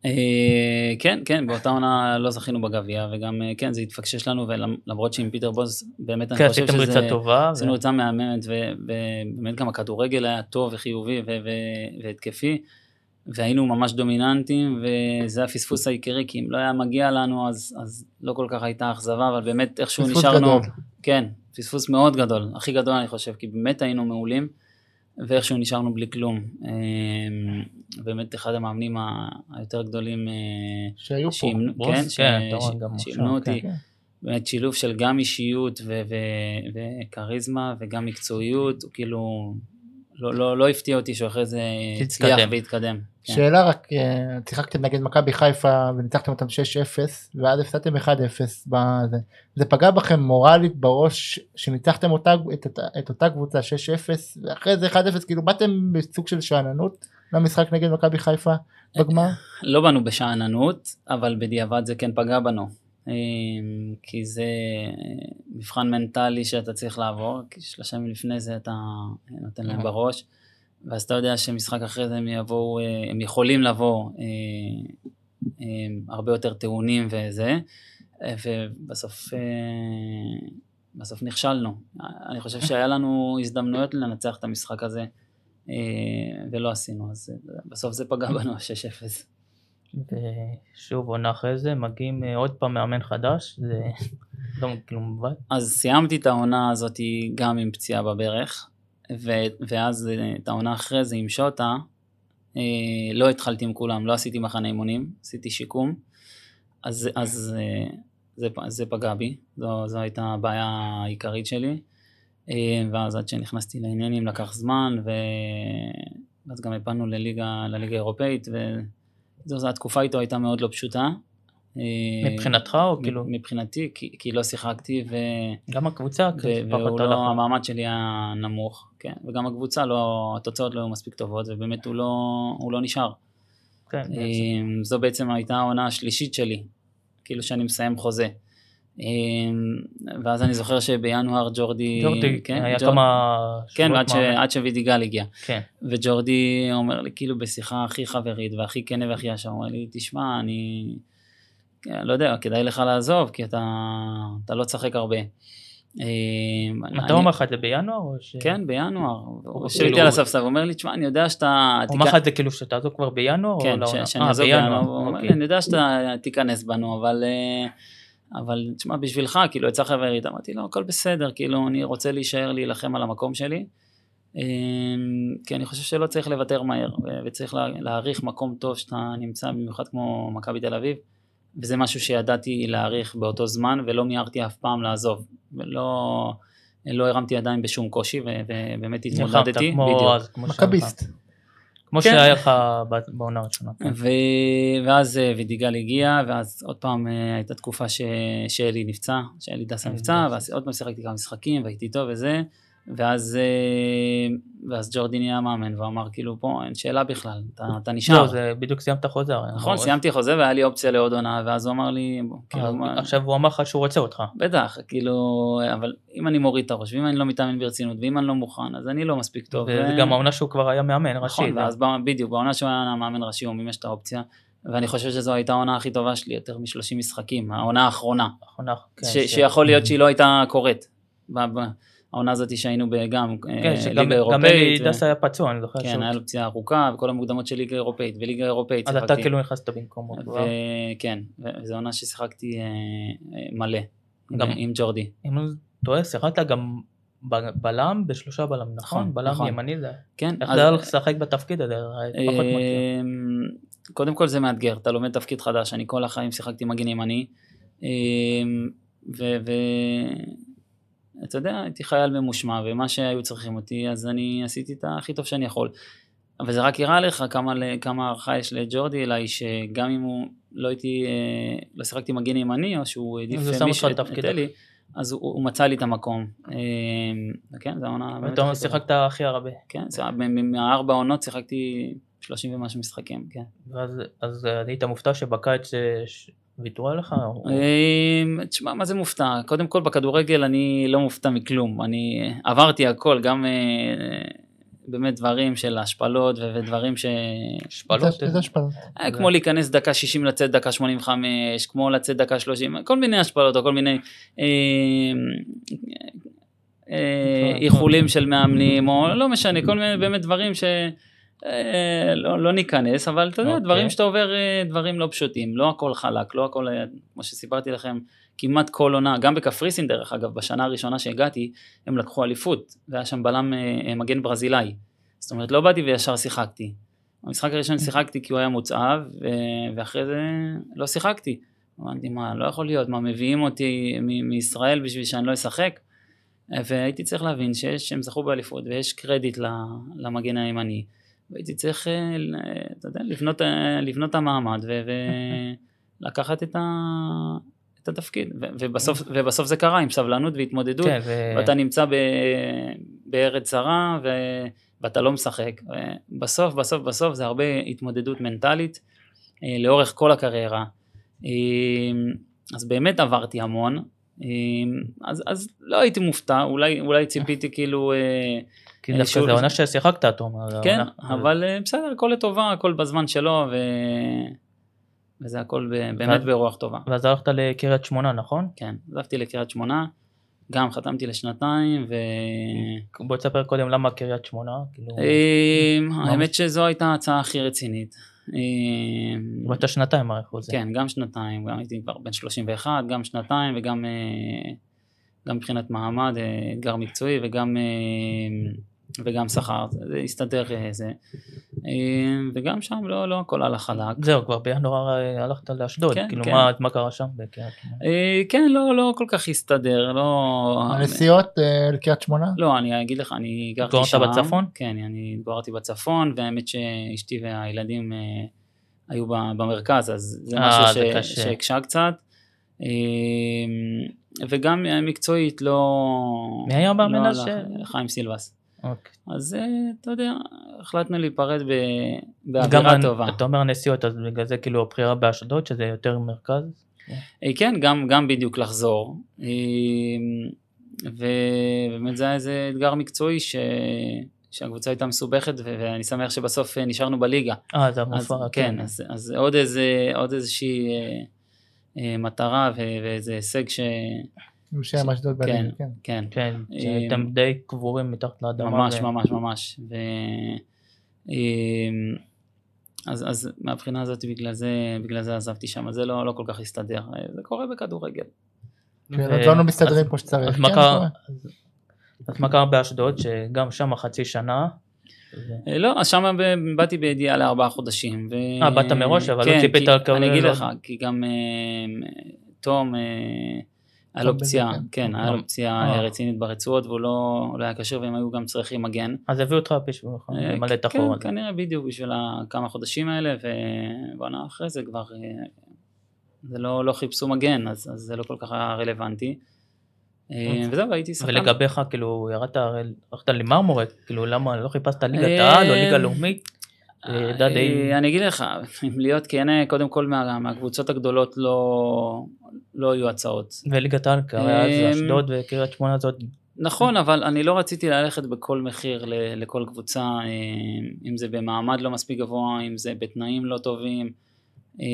אה, כן, כן, באותה עונה לא זכינו בגביע, וגם אה, כן, זה התפקשש לנו, ולמרות שעם פיטר בוז, באמת אני כן, חושב שזה... כן, עשיתם ריצה טובה. עשינו ריצה מהממת, ובאמת גם הכדורגל היה טוב וחיובי והתקפי, והיינו ממש דומיננטים, וזה הפספוס העיקרי, כי אם לא היה מגיע לנו, אז, לא כל כך הייתה אכזבה, אבל באמת איכשהו נשארנו... פספוס גדול. כן, פספוס מאוד גדדול, הכי גדול אני חושב, כי באמת היינו מעולים. ואיכשהו נשארנו בלי כלום. אמ, באמת אחד המאמנים היותר גדולים אה, שהיו שימנו, פה, כן, שימנו אותי. כן. באמת שילוב של גם אישיות וכריזמה וגם מקצועיות, הוא כאילו לא, לא, לא הפתיע אותי שהוא אחרי זה. הצליח והתקדם. כן. שאלה רק, אה, שיחקתם נגד מכבי חיפה וניצחתם אותם 6-0 ואז הפסדתם 1-0 בזה. זה פגע בכם מורלית בראש שניצחתם אותה, את, אותה- את אותה קבוצה 6-0 ואחרי זה 1-0 כאילו באתם בסוג של שאננות למשחק נגד מכבי חיפה בגמר? לא באנו בשאננות, אבל בדיעבד זה כן פגע בנו. אה, כי זה אה, מבחן מנטלי שאתה צריך לעבור, כי שלושה ימים לפני זה אתה נותן להם. בראש, ואז אתה יודע שמשחק אחרי זה הם יבואו, אה, הם יכולים לבוא הרבה יותר טעונים וזה, ובסוף בסוף נכשלנו. אני חושב שהיה לנו הזדמנויות לנצח את המשחק הזה, ולא עשינו, אז אה, בסוף זה פגע בנו, ה-6-0. ושוב עונה אחרי זה מגיעים אה, עוד פעם מאמן חדש, זה לא כאילו מובן. אז סיימתי את העונה הזאת גם עם פציעה בברך, ו- ואז אה, את העונה אחרי זה עם שוטה, אה, לא התחלתי עם כולם, לא עשיתי מחנה אימונים, עשיתי שיקום, אז, אז אה, זה, זה פגע בי, זו, זו הייתה הבעיה העיקרית שלי, אה, ואז עד שנכנסתי לעניינים לקח זמן. ואז גם הפלנו לליגה, לליגה האירופאית, וזו התקופה איתו הייתה מאוד לא פשוטה. אה, מבחינתך או כאילו, מבחינתי, כי, כי לא שיחקתי, ו... גם הקבוצה, ו- כאילו, והוא לא. המעמד שלי היה נמוך, כן, וגם הקבוצה לא, התוצאות לא היו מספיק טובות, ובאמת הוא לא, הוא לא נשאר. כן, אמ, זו בעצם הייתה העונה השלישית שלי, כאילו שאני מסיים חוזה. אמ, ואז אני זוכר שבינואר ג'ורדי, ג'ורדי, כן, היה ג'ור- כמה כן, שבועות ועד, ש, מאמן. עד שווידיגל הגיע. כן, וג'ורדי אומר לי כאילו בשיחה הכי חברית והכי כנה והכי ישר, הוא אומר לי, תשמע, אני כן, לא יודע, כדאי לך לעזוב, כי אתה, אתה לא תשחק הרבה. אמ, מתי הוא אמר לך את זה בינואר? ש- כן, בינואר. הוא כאילו- יושב איתי על הספסל, הוא אומר לי, תשמע, אני יודע שאתה... הוא אמר לך את זה כאילו שתעזוב כבר בינואר? כן? ש- שאני אה, אעזוב בינואר. אומר אוקיי. אני יודע שאתה תיכנס בנו, אבל... אבל תשמע, בשבילך, כאילו, יצא חברית, אמרתי לו, הכל בסדר, כאילו, אני רוצה להישאר להילחם על המקום שלי, אמ, כי אני חושב שלא צריך לוותר מהר, וצריך לה- להעריך מקום טוב שאתה נמצא, במיוחד כמו מכבי תל אביב, וזה משהו שידעתי להעריך באותו זמן, ולא מיהרתי אף פעם לעזוב, ולא לא הרמתי ידיים בשום קושי, ובאמת התמודדתי, בדיוק. מכביסט. כמו כן. שהיה לך בעונה הראשונה. כן. ו... ואז אה, וידיגל הגיע, ואז עוד פעם אה, הייתה תקופה ש... שאלי נפצע, שאלי דסה אלי נפצע. ואז עוד פעם שיחקתי כמה משחקים והייתי איתו וזה, ואז, אה, ואז ג'ורדי נהיה מאמן, והוא אמר כאילו פה אין שאלה בכלל, אתה, אתה נשאר. לא, זה בדיוק סיימת חוזר. נכון, סיימתי חוזה והיה לי אופציה לעוד עונה, ואז הוא אמר לי, בוא, כאילו, מה- עכשיו הוא אמר לך שהוא רוצה אותך. בטח, כאילו, אבל אם אני מוריד את הראש, ואם אני לא מתאמן ברצינות, ואם אני לא מוכן, אז אני לא מספיק טוב. וזה ו- העונה שהוא כבר היה מאמן ראשי. נכון, ואז בדיוק, בעונה שהוא היה מאמן ראשי, הוא מימש את האופציה, ואני חושב שזו הייתה העונה הכי טובה שלי, יותר מ-30 משחקים, העונה האחרונה, האחרונה, כן, ש- ש- שיכול להיות שהיא לא הייתה קורית. העונה הזאת שהיינו גם כן, אה, שגם ליגה גם אלי אירופאית, ו- דסה היה פצוע, אני זוכר. כן, היה לו פציעה ארוכה, וכל המוקדמות של ליגה אירופאית, וליגה אירופאית אז אתה שיחקתי. כאילו נכנסת במקומו. כבר. וכן, וזו עונה ששיחקתי אה, אה, מלא, גם- עם ג'ורדי. אם אני טועה, שיחקת גם בלם בשלושה בלם, נכון? נכון, בלם נכון. ימני זה. כן, איך זה היה לך לשחק בתפקיד הזה? פחות מכיר. אמ, קודם כל זה מאתגר, אתה לומד תפקיד חדש, אני כל החיים שיחקתי מגן ימני, אמ, ואתה יודע, הייתי חייל ממושמע, ומה שהיו צריכים אותי, אז אני עשיתי את הכי טוב שאני יכול. אבל זה רק הראה לך כמה, הערכה יש לג'ורדי אליי, שגם אם הוא לא הייתי, אה, לא שיחקתי מגן ימני, או שהוא העדיף אז אה, מישהו את אלי, אז הוא, הוא מצא לי את המקום. אמ, וכן, זו העונה ואתה טובה. שיחקת הכי הרבה. כן, מהארבע עונות שיחקתי 30 ומשהו משחקים, כן. ואז אז היית מופתע שבקיץ אה, ויתרו עליך? אמ, תשמע, מה זה מופתע? קודם כל בכדורגל אני לא מופתע מכלום. אני עברתי הכל, גם אה, באמת דברים של השפלות ודברים ש... השפלות? איזה- השפלות? היה כמו להיכנס דקה 60 לצאת דקה 85, כמו לצאת דקה 30, כל מיני השפלות או כל מיני אה, אה, איחולים של מאמנים, או לא משנה, כל מיני באמת דברים ש... אה, לא, לא ניכנס, אבל אתה יודע, אוקיי. דברים שאתה עובר, אה, דברים לא פשוטים, לא הכל חלק, לא הכל, אה, כמו שסיפרתי לכם, כמעט כל עונה, גם בקפריסין דרך אגב, בשנה הראשונה שהגעתי, הם לקחו אליפות, והיה שם בלם מגן ברזילאי. זאת אומרת, לא באתי וישר שיחקתי. המשחק הראשון שיחקתי כי הוא היה מוצאב, ואחרי זה לא שיחקתי. אמרתי, מה, לא יכול להיות, מה, מביאים אותי מישראל בשביל שאני לא אשחק? והייתי צריך להבין שיש, שהם זכו באליפות ויש קרדיט למגן הימני. והייתי צריך, אה, אתה יודע, לבנות, אה, לבנות את המעמד ולקחת את, ה, את התפקיד. ובסוף, ובסוף זה קרה עם סבלנות והתמודדות. כן, ו... ואתה נמצא ב, בארץ זרה ו, ואתה לא משחק. בסוף, בסוף, בסוף זה הרבה התמודדות מנטלית אה, לאורך כל הקריירה. אז באמת עברתי המון. אז, אז לא הייתי מופתע, אולי, אולי ציפיתי כאילו... כי דווקא זה עונה ששיחקת, אתה אומר. כן, אבל אה, בסדר, הכל לטובה, הכל בזמן שלו, ו... וזה הכל באמת ברוח טובה. ואז הלכת לקריית שמונה, נכון? כן, עזבתי לקריית שמונה, גם חתמתי לשנתיים, ו... בוא תספר קודם למה קריית שמונה. כאילו... אה, האמת שזו הייתה ההצעה הכי רצינית. ואתה אה, שנתיים את זה. כן, גם שנתיים, גם הייתי כבר בן 31, גם שנתיים וגם גם מבחינת מעמד, אתגר מקצועי וגם וגם שכר, זה הסתדר אה, זה. אה, וגם שם לא, לא הכל הלך חלק. זהו, כבר בינואר אה, הלכת לאשדוד, כן, כאילו כן. מה, מה קרה שם? כן, לא, לא כל כך הסתדר, לא... הנסיעות לקריית שמונה? לא, אני אגיד לך, אני גרתי שם. התגוררת בצפון? כן, אני התגוררתי בצפון, והאמת שאשתי והילדים היו במרכז, אז זה משהו שהקשה קצת. וגם מקצועית לא... מי היה במאמן לא חיים סילבס. אוקיי. אז אה, אתה יודע, החלטנו להיפרד באווירה טובה. אתה אומר נסיעות, אז בגלל זה כאילו הבחירה באשדוד, שזה יותר מרכז? אה, כן, גם, גם בדיוק לחזור. אה, ובאמת זה היה איזה אתגר מקצועי ש... שהקבוצה הייתה מסובכת ואני שמח שבסוף נשארנו בליגה. אה, זה המופע. כן, כן, אז, אז עוד, איזה, עוד איזושהי אה, מטרה ואיזה הישג ש... עם שם אשדוד בליגה, כן. כן, כן. אתם די קבורים מתחת לאדמה. ממש, ממש, ממש. אמ, אז, אז מהבחינה הזאת בגלל זה, בגלל זה עזבתי שם, זה לא, לא כל כך הסתדר, זה קורה בכדורגל. כן, הדברים לא מסתדרים כמו שצריך. אז מה קרה באשדוד, שגם שם חצי שנה, אה, לא, אז שם באתי בידיעה לארבעה חודשים. אה, באת מראש, אבל לא כן, לא ציפית על קריירה. אני אגיד לך, כי גם אה, תום... היה לו פציעה, כן, היה לו פציעה אה. רצינית ברצועות והוא לא, לא היה קשר והם היו גם צריכים מגן. אז הביאו אותך בשביל אה, למלא את החור. כן, כנראה בדיוק בשביל כמה חודשים האלה ובואנה אחרי זה כבר, אה, זה לא, לא חיפשו מגן אז, זה לא כל כך היה רלוונטי. וזהו, הייתי שחקן. ולגביך, כאילו, ירדת, הלכת למרמורק, כאילו, למה לא חיפשת ליגת העל או ליגה לאומית? אני אגיד לך, אם להיות כן, קודם כל מהקבוצות הגדולות לא, לא היו הצעות. וליגת העל, אז אמ, אשדוד וקריית שמונה זאת... נכון, אבל אני לא רציתי ללכת בכל מחיר לכל קבוצה, אמ, אם זה במעמד לא מספיק גבוה, אם זה בתנאים לא טובים, אמ,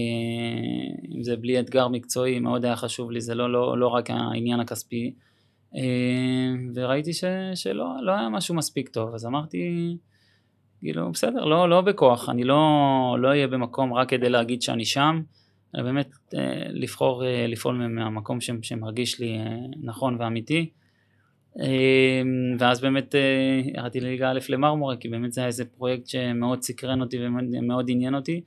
אם זה בלי אתגר מקצועי, מאוד היה חשוב לי, זה לא, לא, לא רק העניין הכספי. וראיתי ש, שלא לא היה משהו מספיק טוב, אז אמרתי, כאילו, בסדר, לא, לא בכוח, אני לא, לא אהיה במקום רק כדי להגיד שאני שם. אלא באמת אה, לבחור אה, לפעול מהמקום שמרגיש לי אה, נכון ואמיתי. ואז באמת ירדתי לליגה א' למרמורה, כי באמת זה היה איזה פרויקט שמאוד סקרן אותי ומאוד עניין אותי,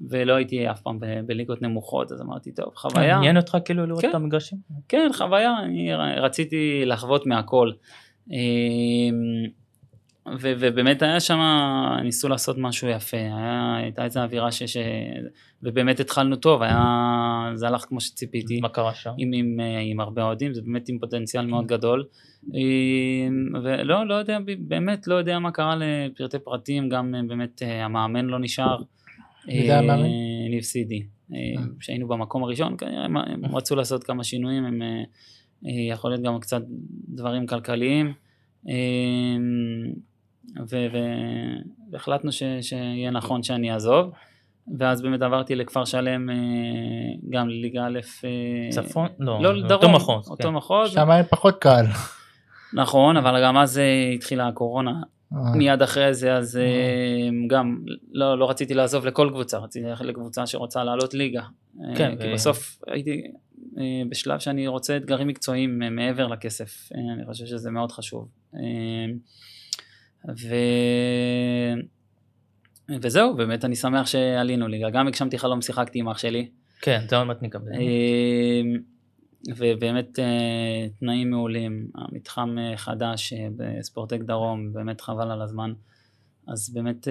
ולא הייתי אף פעם בליגות נמוכות, אז אמרתי, טוב, חוויה. עניין אותך כאילו לראות כן, את המגרשים? כן, חוויה, אני רציתי לחוות מהכל. ו- ובאמת היה שם, ניסו לעשות משהו יפה, היה, הייתה איזו אווירה ש... ש... ובאמת התחלנו טוב, היה, זה הלך כמו שציפיתי. מה קרה שם? עם, עם, עם הרבה אוהדים, זה באמת עם פוטנציאל מאוד גדול. ולא, לא יודע, באמת לא יודע מה קרה לפרטי פרטים, גם באמת המאמן לא נשאר. מי זה המאמן? ניב סידי. כשהיינו במקום הראשון, כנראה הם רצו לעשות כמה שינויים, הם יכול להיות גם קצת דברים כלכליים. והחלטנו שיהיה נכון שאני אעזוב. ואז באמת עברתי לכפר שלם אה, גם לליגה א', אה, צפון? לא, לא דרום, אותו מחוז, אותו כן. מחוז. שם היה פחות קל. נכון, אבל גם אז אה, התחילה הקורונה. מיד אחרי זה, אז גם לא, לא רציתי לעזוב לכל קבוצה, רציתי ללכת לקבוצה שרוצה לעלות ליגה. כן. כי ו... בסוף הייתי בשלב שאני רוצה אתגרים מקצועיים מעבר לכסף, אני חושב שזה מאוד חשוב. ו... וזהו, באמת אני שמח שעלינו ליגה. גם הגשמתי חלום, שיחקתי עם אח שלי. כן, זה עוד מעט נקבל. אמ, ובאמת אה, תנאים מעולים, המתחם אה, חדש אה, בספורטק דרום, באמת חבל על הזמן. אז באמת,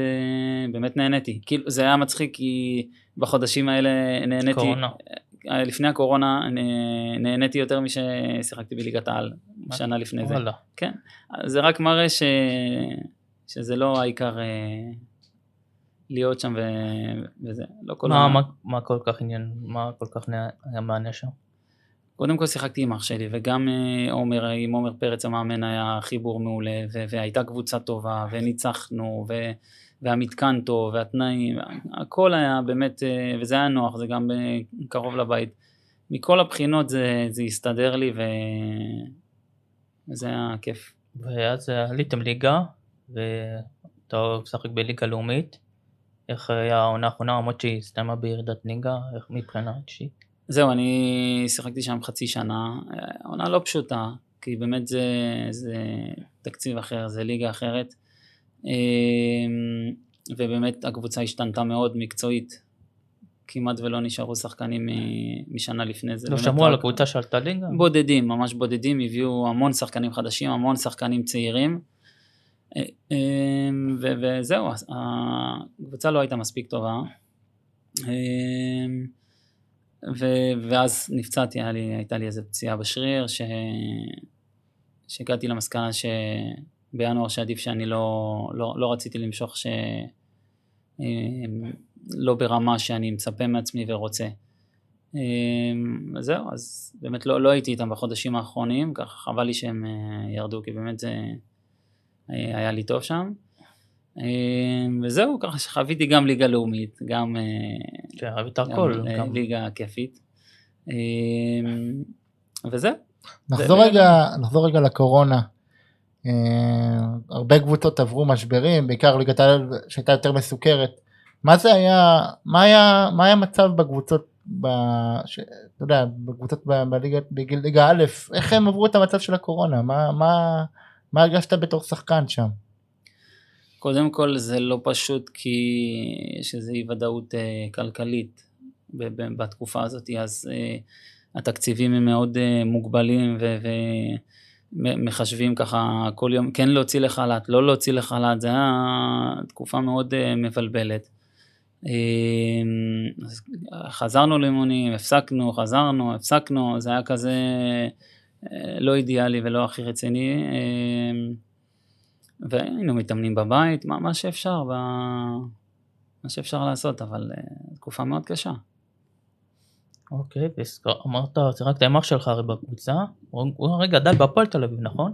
באמת נהניתי. כאילו, זה היה מצחיק כי בחודשים האלה נהניתי, קורונה. אה, לפני הקורונה נה- נהניתי יותר מששיחקתי בליגת העל, שנה לפני זה. כן, זה רק מראה ש... שזה לא העיקר אה, להיות שם ו... וזה, לא כל מה, ה- מה, מה כל כך עניין, מה כל כך היה מעניין שם? קודם כל שיחקתי עם אח שלי, וגם אה, עומר, עם עומר פרץ המאמן היה חיבור מעולה, והייתה קבוצה טובה, וניצחנו, ו- והמתקן טוב, והתנאים, הכל היה באמת, אה, וזה היה נוח, זה גם אה, קרוב לבית. מכל הבחינות זה, זה הסתדר לי. וזה היה כיף. ואז עליתם ליגה, ואתה משחק בליגה לאומית. איך היה העונה האחרונה, למרות שהיא הסתיימה בירידת ליגה, איך מבחינה אישית? זהו, אני שיחקתי שם חצי שנה, עונה לא פשוטה, כי באמת זה, זה תקציב אחר, זה ליגה אחרת, ובאמת הקבוצה השתנתה מאוד מקצועית, כמעט ולא נשארו שחקנים משנה לפני זה. לא שמעו על הקבוצה שעלתה ליגה? בודדים, ממש בודדים, הביאו המון שחקנים חדשים, המון שחקנים צעירים, אה, אה, ו- וזהו, הקבוצה לא הייתה מספיק טובה. אה, ו- ואז נפצעתי, לי, הייתה לי איזו פציעה בשריר, ש... שהגעתי למסקנה שבינואר שעדיף שאני לא, לא, לא רציתי למשוך ש... אה, לא ברמה שאני מצפה מעצמי ורוצה. אה, זהו, אז באמת לא, לא הייתי איתם בחודשים האחרונים, ככה חבל לי שהם אה, ירדו, כי באמת זה אה, היה לי טוב שם. אה, וזהו, ככה שחוויתי גם ליגה לאומית, גם... אה, כן. גם, אה, גם- ליגה כיפית. וזהו. נחזור זה- רגע, נחזור רגע לקורונה. אה, הרבה קבוצות עברו משברים, בעיקר ליגת העל שהייתה יותר מסוכרת. מה זה היה, מה היה, מה היה המצב בקבוצות, ב, ש, אתה יודע, בקבוצות בליגה, א', איך הם עברו את המצב של הקורונה? מה, מה, מה הרגשת בתור שחקן שם? קודם כל זה לא פשוט כי יש איזו אי ודאות אה, כלכלית בתקופה הזאת, אז אה, התקציבים הם מאוד אה, מוגבלים ומחשבים ככה כל יום, כן להוציא לחל"ת, לא להוציא לחל"ת, זה היה תקופה מאוד אה, מבלבלת. אה, אז חזרנו לאימונים, הפסקנו, חזרנו, הפסקנו, זה היה כזה אה, לא אידיאלי ולא הכי רציני. אה, והיינו מתאמנים בבית, מה, מה שאפשר. מה שאפשר לעשות, אבל uh, תקופה מאוד קשה. אוקיי, ואמרת, שיחקת עם אח שלך הרי בקבוצה, הוא הרי גדל בהפועל תל אביב, נכון?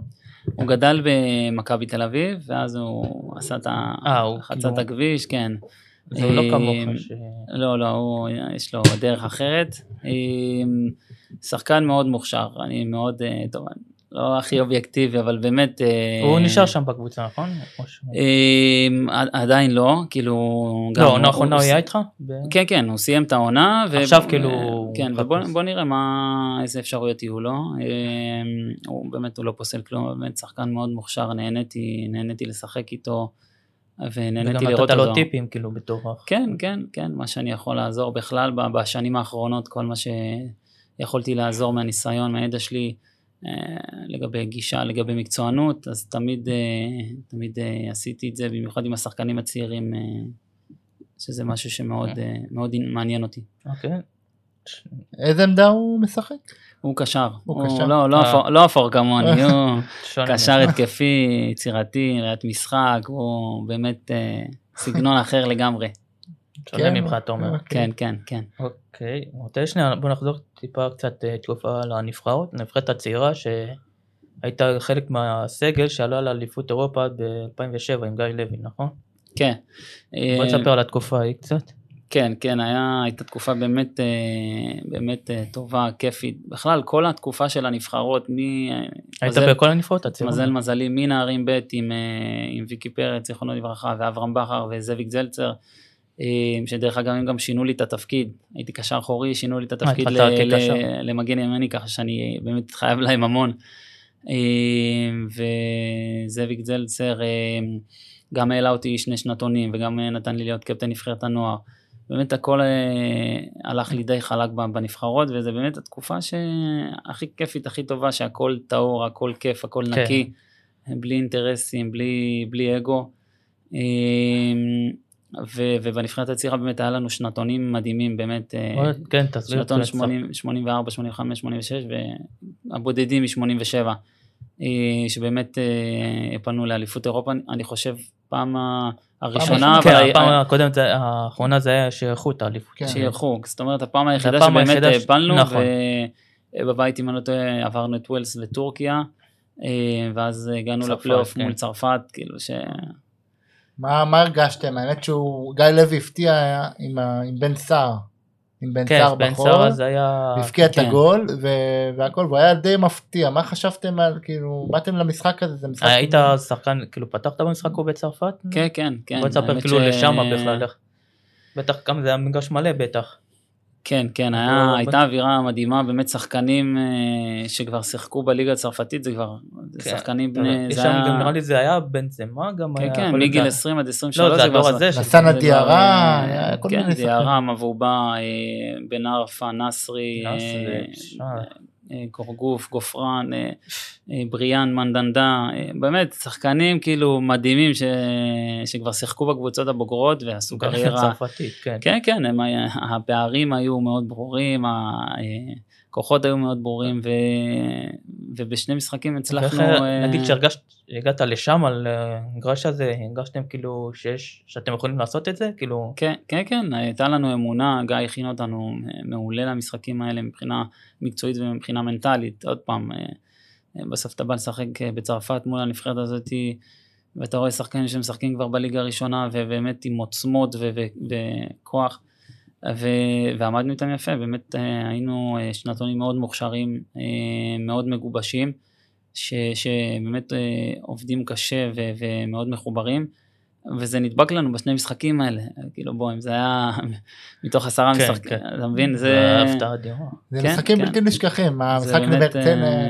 הוא גדל במכבי תל אביב, ואז הוא עשה את ה... אה, הוא חצה כאילו- את הכביש, כן. זה לא אה, כמוך, ש... לא, לא, יש לו דרך אחרת. אה, שחקן מאוד מוכשר, אני מאוד, אה, טוב, לא הכי אובייקטיבי, אבל באמת... אה, הוא נשאר שם בקבוצה, נכון? אה, עדיין לא, כאילו... לא, העונה הוא- האחרונה הוא היה איתך? ב- כן, כן, הוא סיים את העונה. ו- עכשיו כאילו אה, כן. ובוא בוא נראה מה, איזה אפשרויות יהיו לו. אה, הוא באמת, הוא לא פוסל כלום, באמת שחקן מאוד מוכשר, נהניתי, נהניתי לשחק איתו, ונהניתי וגם לראות נתת אותו. לו טיפים כאילו בתור. כן, כן, כן, מה שאני יכול לעזור בכלל בשנים האחרונות, כל מה שיכולתי לעזור מהניסיון, מהידע שלי, אה, לגבי גישה, לגבי מקצוענות, אז תמיד, אה, תמיד אה, עשיתי את זה, במיוחד עם השחקנים הצעירים, אה, שזה משהו שמאוד אה, מאוד מעניין אותי. אוקיי. איזה עמדה הוא משחק? הוא קשר, הוא הוא קשר? לא, לא, אה. אפור, לא אפור כמוני, הוא קשר. התקפי, יצירתי, ראיית משחק, הוא באמת אה, סגנון אחר לגמרי. שונה כן, ממך אתה אומר. אוקיי. כן, כן, כן. אוקיי, רוצה שנייה, בוא נחזור טיפה קצת אה, תקופה לנבחרות, הנבחרת הצעירה שהייתה חלק מהסגל שעלה לאליפות אירופה ב-2007 עם גיא לוי, נכון? כן. בוא אה, תספר על התקופה ההיא קצת. כן, כן, היה, הייתה תקופה באמת, אה, באמת אה, טובה, כיפית. בכלל, כל התקופה של הנבחרות, מ... היית מזל- בכל הנבחרות הצעירות? מזל מזלי, מנערים ב' עם, אה, עם ויקי פרץ, זיכרונו לברכה, ואברהם בכר וזאביק זלצר, אה, שדרך אגב הם גם שינו לי את התפקיד, הייתי קשר אחורי, שינו לי את התפקיד ל-. ל- למגן ימני, ככה שאני באמת חייב להם המון. אה, וזאביק זלצר אה, גם העלה אותי שני שנתונים, וגם אה, נתן לי להיות קפטן נבחרת הנוער. באמת הכל אה, הלך לי די חלק בנבחרות, וזה באמת התקופה שהכי כיפית, הכי טובה, שהכל טהור, הכל כיף, הכל כן. נקי, בלי אינטרסים, בלי, בלי אגו. אה, ובנבחרת הצעירה באמת היה לנו שנתונים מדהימים, באמת. אה, כן, תסביר. שנתון קצת. 80, 84, 85, 86 והבודדים מ-87, שבאמת אה, פנו לאליפות אירופה, אני חושב פעם הראשונה, ראשונה. כן, הפעם הקודמת, האחרונה זה היה שאיכות את האליפות. כן. שאירחו, זאת אומרת הפעם היחידה שבאמת ש- הפלנו, נכון. ובבית אם אני לא טועה עברנו את ווילס וטורקיה, אה, ואז הגענו לפלייאוף כן. מול צרפת, כאילו ש... מה מה הרגשתם? האמת שהוא, גיא לוי הפתיע עם ה- עם בן סער. עם בן כן, סער. סער אז היה... הבקיע את כן. הגול ו- והכל, והוא היה די מפתיע. מה חשבתם על, כאילו, באתם למשחק הזה? זה משחק... היית שחקן, כאילו פתחת במשחק הוא בצרפת? כן, כן, כן. בוא תספר כאילו ש- לשם בכלל. בטח גם זה היה מגרש מלא בטח. כן, כן, לא, היה, ב- הייתה אווירה מדהימה, באמת שחקנים אה, שכבר שיחקו בליגה הצרפתית, זה כבר, כן. שחקנים בני, יש זה שם היה, גם נראה לי זה היה בן זמה גם כן, היה. כן, להיות מגיל זה- 20 עד 23, לא, זה הדור הזה. נסן שזה זה הדיארה, כבר, אה, היה כל כן, מיני דיארה, מבובה, אה, בן ערפה, נסרי, אה, גורגוף, גופרן, אה, אה, בריאן, מנדנדה, באמת שחקנים כאילו מדהימים ש... שכבר שיחקו בקבוצות הבוגרות ועשו קריירה. צרפתית, כן. כן, כן, הם, הפערים היו מאוד ברורים, הכוחות היו מאוד ברורים, ו... ובשני משחקים הצלחנו... אה, נגיד שהגעת לשם על אה, המגרש הזה, הרגשתם כאילו שיש, שאתם יכולים לעשות את זה? כאילו, כן, כן, כן, הייתה לנו אמונה, גיא הכין אותנו מעולה למשחקים האלה מבחינה מקצועית ומבחינה מנטלית. עוד פעם, אה, בסוף אתה בא לשחק אה, בצרפת מול הנבחרת הזאתי, ואתה רואה שחקנים שמשחקים כבר בליגה הראשונה, ובאמת עם עוצמות ו- ו- וכוח, ו- ועמדנו איתם יפה, באמת אה, היינו אה, שנתונים מאוד מוכשרים, אה, מאוד מגובשים, ש- שבאמת עובדים קשה ו- ומאוד מחוברים. וזה נדבק לנו בשני משחקים האלה, כאילו בוא, אם זה היה מתוך עשרה כן, משחקים, כן. אתה מבין, זה זה... הפתעה אדירה. זה כן, משחקים כן. בלתי נשכחים, המשחק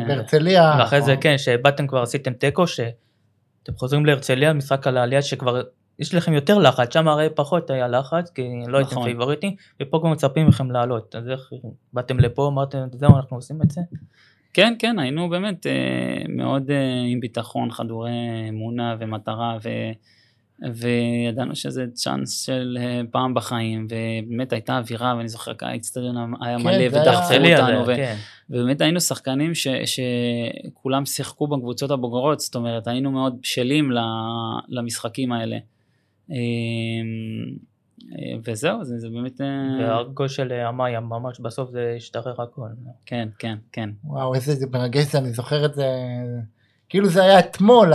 בהרצליה. ואחרי זה נכון. כן, שבאתם כבר עשיתם תיקו, שאתם חוזרים להרצליה, משחק על העלייה שכבר יש לכם יותר לחץ, שם הרי פחות היה לחץ, כי לא הייתם נכון. פייבוריטים, ופה כבר מצפים מכם לעלות. אז איך באתם לפה, אמרתם, זהו, אנחנו עושים את זה? כן, כן, היינו באמת אה, מאוד אה, עם ביטחון, חדורי אמונה ומטרה, ו... וידענו שזה צ'אנס של אה, פעם בחיים, ובאמת הייתה אווירה, ואני זוכר, האיצטדיון היה כן, מלא ודחפו אותנו, ו... כן. ובאמת היינו שחקנים ש, שכולם שיחקו בקבוצות הבוגרות, זאת אומרת היינו מאוד בשלים למשחקים האלה. אה, אה, וזהו, זה, זה באמת, אה, והגול של אמיה ממש בסוף זה השתחרר הכל. כן, כן, כן. וואו, איזה זה מרגש אני זוכר את זה. כאילו זה היה אתמול,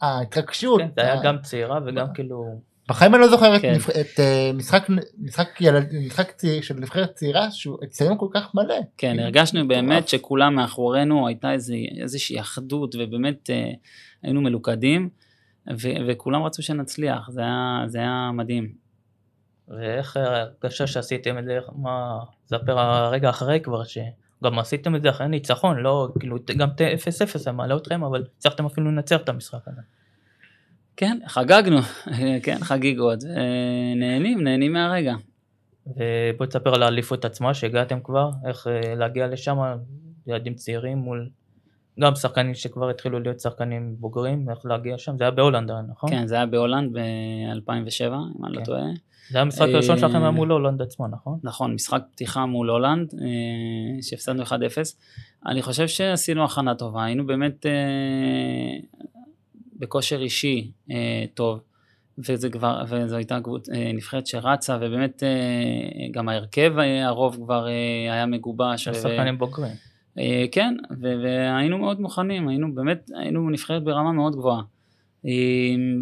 ההתרגשות. כן, זה היה ה- גם צעירה וגם כאילו... בחיים אני לא זוכר את כן. נבח- את אה, משחק משחק ילד- משחק צעיר- של נבחרת צעירה שהוא אצטדיון כל כך מלא. כן, כאילו, הרגשנו באמת. שכולם מאחורינו, הייתה איזה, איזושהי אחדות, ובאמת אה, היינו מלוכדים, ו, וכולם רצו שנצליח, זה היה, זה היה מדהים. ואיך ההרגשה שעשיתם את זה, מה, ספר הרגע אחרי כבר, שגם עשיתם את זה אחרי ניצחון, לא, כאילו, גם ת- 0-0 זה מעלה אתכם, אבל הצלחתם אפילו לנצח את המשחק הזה. כן, חגגנו, כן, חגיגות, ונהנים, נהנים מהרגע. ובוא תספר על האליפות עצמה שהגעתם כבר, איך אה, להגיע לשם, ילדים צעירים מול גם שחקנים שכבר התחילו להיות שחקנים בוגרים, איך להגיע שם, זה היה בהולנד, נכון? כן, זה היה בהולנד ב-2007, אם אני לא כן. טועה. זה היה המשחק הראשון אה, שלכם היה מול הולנד עצמה, נכון? נכון, משחק פתיחה מול הולנד, אה, שהפסדנו 1-0. אני חושב שעשינו הכנה טובה, היינו באמת אה, בכושר אישי אה, טוב, וזה כבר, וזו הייתה אה, נבחרת שרצה, ובאמת אה, גם ההרכב, אה, הרוב כבר אה, היה מגובש. שחקנים בוגרים. אה, כן, והיינו מאוד מוכנים, היינו באמת, היינו נבחרת ברמה מאוד גבוהה. אה,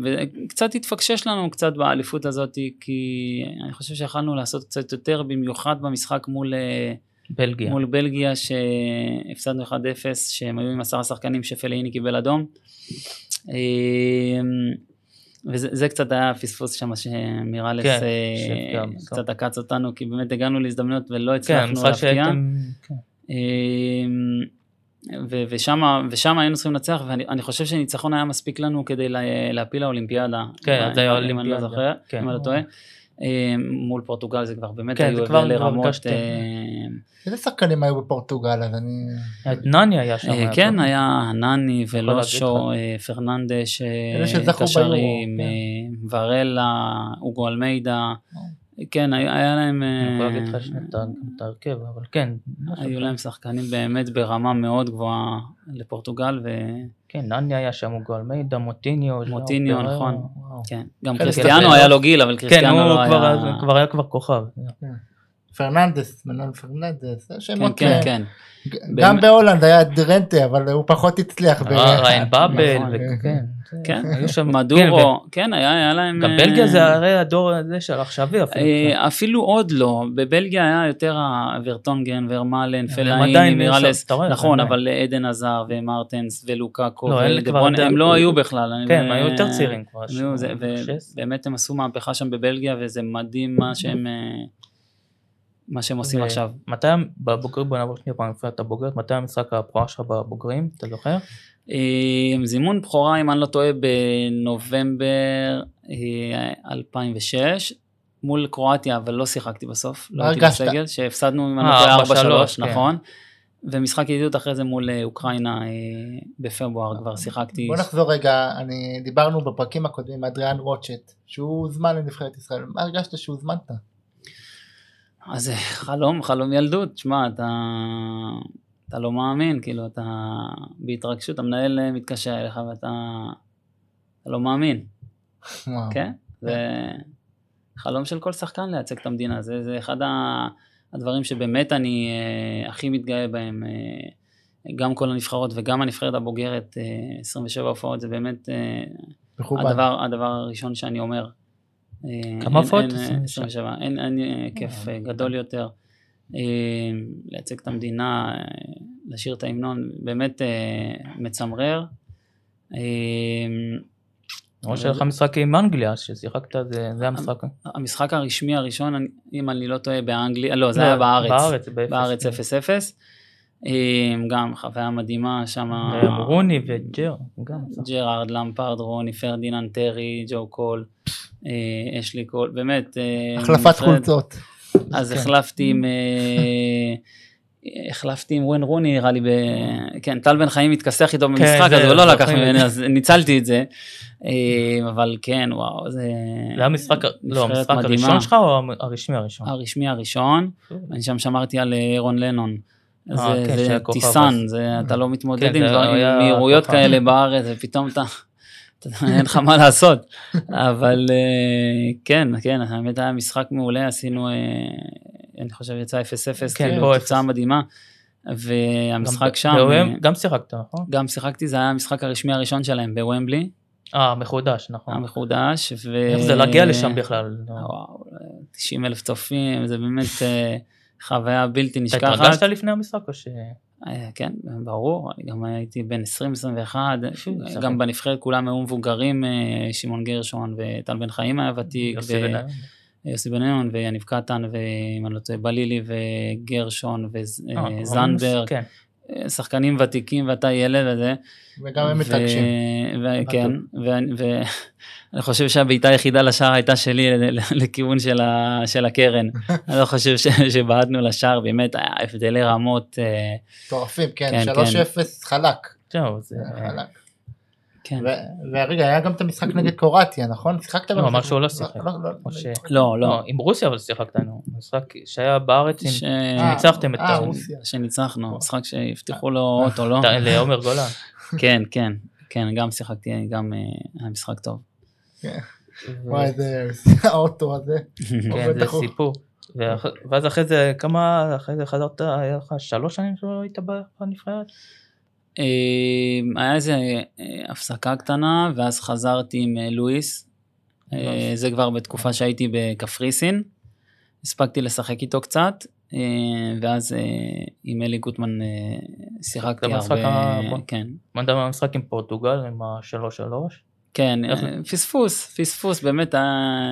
וקצת התפקשש לנו קצת באליפות הזאת, כי אני חושב שיכלנו לעשות קצת יותר, במיוחד במשחק מול, אה, בלגיה. מול בלגיה, שהפסדנו 1-0, שהם היו עם עשרה שחקנים שפלאיני קיבל אדום. וזה זה קצת היה פספוס שם שמירלס כן, אה. קצת עקץ אותנו, כי באמת הגענו להזדמנויות ולא כן, הצלחנו. כן. אמ, ו- ושם, ושם היינו צריכים לנצח, ואני אני חושב שניצחון היה מספיק לנו כדי לה, להפיל לאולימפיאדה. כן, זה היה אם אני לא אולימפיאדה, זוכר, כן. אם אני לא טועה. אה, מול פורטוגל זה כבר באמת כן, היו זה כבר- הבדלי כבר רמות. הרגשתם. אה, איזה שחקנים היו בפורטוגל אז אני... את נני היה שם. אה, כן. היה נני ולוסו. אה, פרננדש, אה, קשרים, אה, ורלה, הוגו אלמיידה, כן, היה להם, אני יכול להגיד אה, לך שנייה את ה- את ההרכב, אבל כן. היו להם שחקנים באמת ברמה מאוד גבוהה לפורטוגל, כן, נני היה שם, הוגו אלמיידה, מוטיניו. מוטיניו, נכון. וכן, גם קריסטיאנו. היה לו גיל, אבל כן, קריסטיאנו הוא לא כבר היה... אז- כבר היה כבר כוכב. פרננדס, מנואל פרננדס, כן, שמות... כן, אה, כן. גם באמת. בהולנד היה דרנטה אבל הוא פחות הצליח. ב- ר- ריין באבל, נכון. וכן. זה- כן, היו שם- כן, מדורו, כן, היה היה להם... גם אה, בלגיה זה הרי הדור הזה של עכשווי אפילו. אה, אפילו עוד לא, בבלגיה היה יותר הוורטונגן, ורמלן, פלאיני, עדיין מירלס, נכון. אבל עדן עזר ומרטנס ולוקאקו לא, הם לא היו בכלל. כן, הם היו יותר צעירים כבר. ובאמת הם עשו מהפכה שם בבלגיה, וזה מדהים מה שהם... אה, מה שהם עושים עכשיו. מתי בבוגרים, בוא נעבור שנייה בנבחרת הבוגרת, מתי המשחק הבכורה שלך בבוגרים, אתה זוכר? אה, זימון בכורה, אם אני לא טועה, בנובמבר אה, 2006, מול קרואטיה, אבל לא שיחקתי בסוף, לא הייתי? בסגל, שהפסדנו, אה, לא טועה, 4-3, 4-3, כן. נכון? ומשחק ידידות אחרי זה מול אה, אוקראינה אה, בפברואר, כבר שיחקתי. בוא נחזור רגע, אני, דיברנו בפרקים הקודמים עם אדריאן רוטשט, שהוא הוזמן לנבחרת ישראל, מה הרגשת שהוזמנת? אז זה חלום, חלום ילדות, שמע, אתה, אתה לא מאמין, כאילו, אתה בהתרגשות, המנהל אה, מתקשר אליך ואתה אתה לא מאמין. וואו. כן, זה חלום של כל שחקן לייצג את המדינה, זה, זה אחד הדברים שבאמת אני אה, הכי מתגאה בהם, אה, גם כל הנבחרות וגם הנבחרת הבוגרת, אה, 27 הופעות, זה באמת אה. הדבר, הדבר הראשון שאני אומר. אה, כמה אין- הופעות? אין, אה, 27. 27. אין, אין אה, כיף גדול יותר. לייצג את המדינה, לשיר את ההמנון, באמת מצמרר. למרות שהיה לך משחק עם אנגליה, ששיחקת, זה זה המשחק. המשחק הרשמי הראשון, אם אני לא טועה, באנגליה, לא, זה לא, היה בארץ. בארץ. בארץ 0-0. אה, גם חוויה מדהימה, שם רוני וג'ר, גם. ג'רארד, למפרד, רוני, פרדיננד, טרי, ג'ו קול, אה, אשלי קול, באמת. אה, החלפת חולצות. אז כן. החלפתי עם... החלפתי עם וויין רוני נראה לי, ב... כן, טל בן חיים התכסח איתו במשחק, זה, אז הוא לא לקח את ממני. אז ניצלתי את זה. אבל כן, וואו, זה... זה היה המשחק, לא, המשחק. הראשון שלך או הרשמי הראשון? הרשמי הראשון, אני שם שמרתי על ארון לנון. אה, זה, כן, זה טיסן. זה, אתה לא מתמודד כן, עם דברים, היה עם מהירויות. כאלה בארץ, ופתאום אתה, אין לך מה לעשות. אבל אה, כן, כן, האמת היה משחק מעולה, עשינו, אה, אני חושב יצא 0-0, כן, כאילו, תוצאה 0. מדהימה. גם והמשחק ב- שם, בוומ- אה, גם שיחקת, נכון? גם שיחקתי, זה היה המשחק הרשמי הראשון שלהם בוומבלי, אה, מחודש, נכון. המחודש. ו- איך זה להגיע לשם בכלל? לא. וואו, 90 אלף צופים, זה באמת אה, חוויה בלתי אתה נשכחת. התרגשת לפני המשחק או ש... אה, כן, ברור, גם הייתי בן 20-21, פשוט, גם. בנבחרת כולם היו מבוגרים, אה, שמעון גרשון וטל בן חיים היה ותיק, יוסי בניון. ויניב קטן, ואם אני לא טועה, בלילי וגרשון אה, וזנדברג. אה, שחקנים ותיקים ואתה ילד וזה. וגם הם מתרגשים. ו- כן, ואני חושב שהבעיטה היחידה לשער הייתה שלי לכיוון של ה- של הקרן. אני לא חושב ש- שבעטנו לשער, באמת היה הבדלי רמות. אה, מטורפים, כן, כן, 3-0 חלק. זהו, זה... חלק. כן. ו- ורגע, היה גם את המשחק נגד קרואטיה, נכון? שיחקת לא, במשחק? אמר שהוא לא שיחק. לא, לא, לא, לא. לא, עם רוסיה אבל שיחקת, נו. משחק שהיה בארץ עם... ש- ניצחתם את אה, רוסיה. שניצחנו, משחק שהבטיחו לו אוטו, לא? לעומר גולן. כן, כן, כן, גם שיחקתי, גם אה, היה משחק טוב. וואי, איזה האוטו הזה. כן, זה. סיפור. ואז אחרי זה, כמה, אחרי זה חזרת, היה לך שלוש שנים שלא היית בנבחרת? אה, היה איזה אה, הפסקה קטנה, ואז חזרתי עם אה, לואיס. זה כבר בתקופה שהייתי בקפריסין. הספקתי לשחק איתו קצת, ואז עם אלי גוטמן שיחקתי הרבה. כן. מה אתה במשחק עם פורטוגל, עם השלוש שלוש? כן, איך- פספוס, פספוס, באמת היה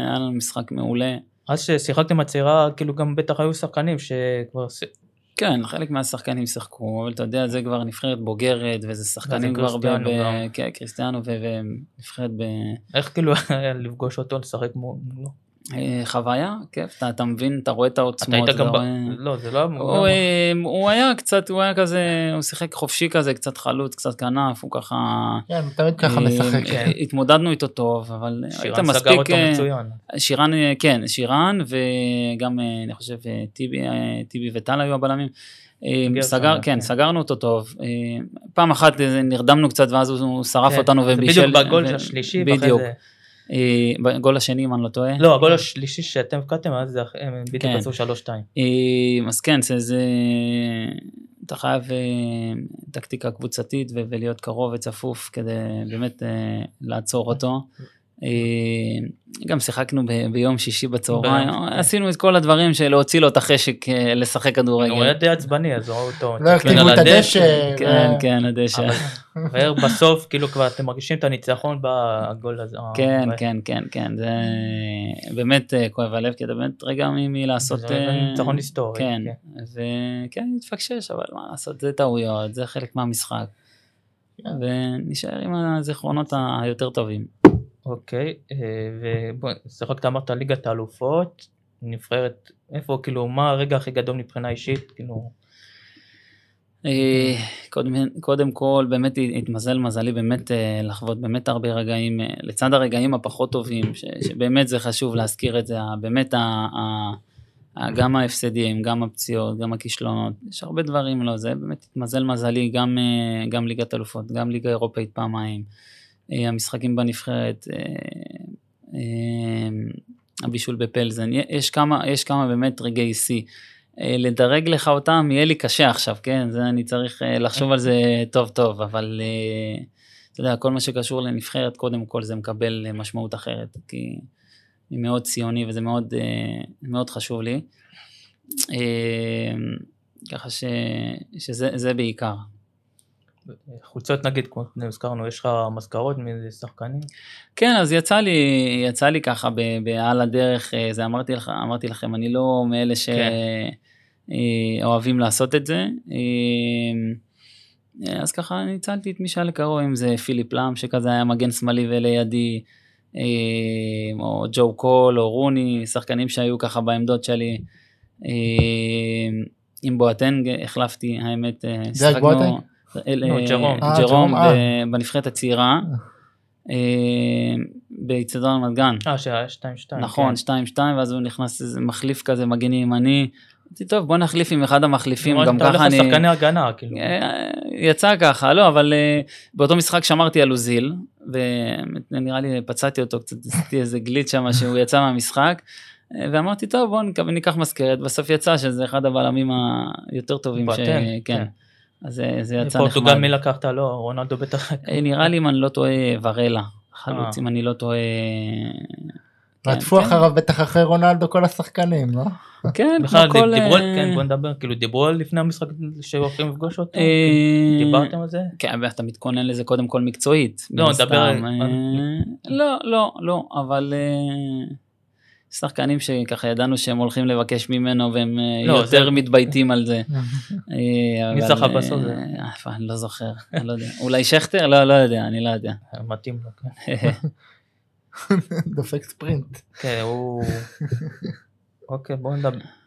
היה לנו משחק מעולה. אז ששיחקתם הצעירה, כאילו גם בטח היו שחקנים שכבר... כן, חלק מהשחקנים שיחקו, אבל אתה יודע, זה כבר נבחרת בוגרת, וזה שחקנים כבר ב... ב-. כן, קריסטיאנו ונבחרת ב... איך כאילו לפגוש אותו, לשחק מולו? אה, חוויה, כיף, אתה, אתה מבין, אתה רואה את אתה העוצמות. היית גם, אתה ב... לא זה לא, הוא, אה, הוא היה קצת, הוא היה כזה, הוא שיחק חופשי כזה, קצת חלוץ, קצת כנף, הוא ככה... כן, הוא תמיד ככה אה, משחק. אה, התמודדנו איתו טוב, אבל היית שירן סגר מספיק... אותו אה, מצוין. שירן, אה, כן, שירן, וגם, אה, אני חושב, אה, טיבי, אה, טיבי וטל היו הבלמים. אה, סגר, כן. כן, סגרנו אותו טוב. אה, פעם אחת אה, נרדמנו קצת, ואז הוא שרף כן, אותנו זה ובישל. בדיוק בגול ו- השלישי, ואחרי בדיוק. אה, בגול השני, אם אני לא טועה. לא, הגול השלישי שאתם הבקעתם, אז הם בדיוק. עשו שלוש שתיים. אה, אז כן, זה. אתה חייב אה, טקטיקה קבוצתית ולהיות קרוב וצפוף כדי באמת אה, לעצור אותו. אה, גם שיחקנו ב- ביום שישי בצהריים, כן. עשינו את כל הדברים של להוציא לו את החשק אה, לשחק הוא היה כדורגל. די עצבני, אז ראו אותו. לא על את הדשא. כן, ו- כן, הדשא. והר בסוף, כאילו כבר אתם מרגישים את הניצחון בגול הזה. כן, אה, כן, כן, כן, זה באמת אה, כואב הלב, כי אתה באמת רגע מלעשות... זה אה, ניצחון היסטורי. כן, כן. וכן, התפקשש, אבל מה לעשות, זה טעויות, זה חלק מהמשחק. כן. ונשאר עם הזיכרונות היותר טובים. אוקיי, אה, ובוא, שיחקת אמרת ליגת האלופות, נבחרת, איפה, כאילו, מה הרגע הכי גדול מבחינה אישית, כאילו, אה, קודם, קודם כל, באמת התמזל מזלי באמת אה, לחוות באמת הרבה רגעים, לצד הרגעים הפחות טובים, ש, שבאמת זה חשוב להזכיר את זה, באמת ה, ה, ה, גם ההפסדים, גם הפציעות, גם הכישלונות, יש הרבה דברים, לא, זה באמת התמזל מזלי, גם, גם ליגת אלופות, גם ליגה אירופאית פעמיים, המשחקים בנבחרת, אה, אה, הבישול בפלזן, יש כמה, יש כמה באמת רגעי שיא. אה, לדרג לך אותם יהיה לי קשה עכשיו, כן? זה אני צריך אה, לחשוב על זה טוב טוב, אבל אה, אתה יודע, כל מה שקשור לנבחרת, קודם כל זה מקבל אה, משמעות אחרת, כי אני מאוד ציוני וזה מאוד, אה, מאוד חשוב לי. אה, ככה ש, שזה זה בעיקר. חולצות נגיד, כמו שהזכרנו, יש לך מזכרות מאיזה שחקנים? כן, אז יצא לי, יצא לי ככה ב- בעל הדרך, אה, זה אמרתי, לך, אמרתי לכם, אני לא מאלה שאוהבים לעשות את זה. אה, אז ככה ניצלתי את מי שהיה לקרוב, אם זה פיליפ לאם, שכזה היה מגן שמאלי ולידי, אה, או ג'ו קול, או רוני, שחקנים שהיו ככה בעמדות שלי. אה, עם בואטנג החלפתי, האמת, אה, דרק בואטנג? אה, אה, ג'רום. אה, אה. ב- בנבחרת הצעירה. אה, באיצטדיון רמת גן. אה, שהיה 2-2. נכון, 2-2, ואז הוא נכנס איזה מחליף כזה, מגן ימני. אמרתי, טוב, בוא נחליף עם אחד המחליפים, גם אתה הולך ככה אני... לשחקני הגנה, כאילו. אה, יצא ככה, לא, אבל אה, באותו משחק שמרתי על אוזיל, ונראה לי פצעתי אותו קצת, עשיתי איזה גליץ' שם שהוא יצא מהמשחק, אה, ואמרתי, טוב, בוא ניקח מזכרת, בסוף יצא שזה אחד הבלמים היותר טובים, בטן, כן, כן. אז זה- זה יצא פורטוגל נחמד. מי לקחת? לא, רונלדו בטח. אה, נראה לי אם אני לא טועה, ורלה, חלוץ, אה. אם אני לא טועה. כן, רדפו כן. אחריו בטח אחרי רונלדו כל השחקנים, לא? כן, בכלל כל... דיברו, על- אה, כן, בוא נדבר, כאילו דיברו על לפני המשחק שהולכים לפגוש אותו? אה, דיברתם על זה? כן, ואתה מתכונן לזה קודם כל מקצועית. לא, נדבר על- אה, לא, לא, לא, אבל אה, שחקנים שככה ידענו שהם הולכים לבקש ממנו והם אה, לא, יותר זה- מתבייתים על זה. אה, מי זכה אה, בסוף? אני לא זוכר, אני לא יודע. אולי שכטר? לא, לא יודע, אני לא יודע. מתאים לו, כן. דופק ספרינט. כן, הוא... אוקיי, בוא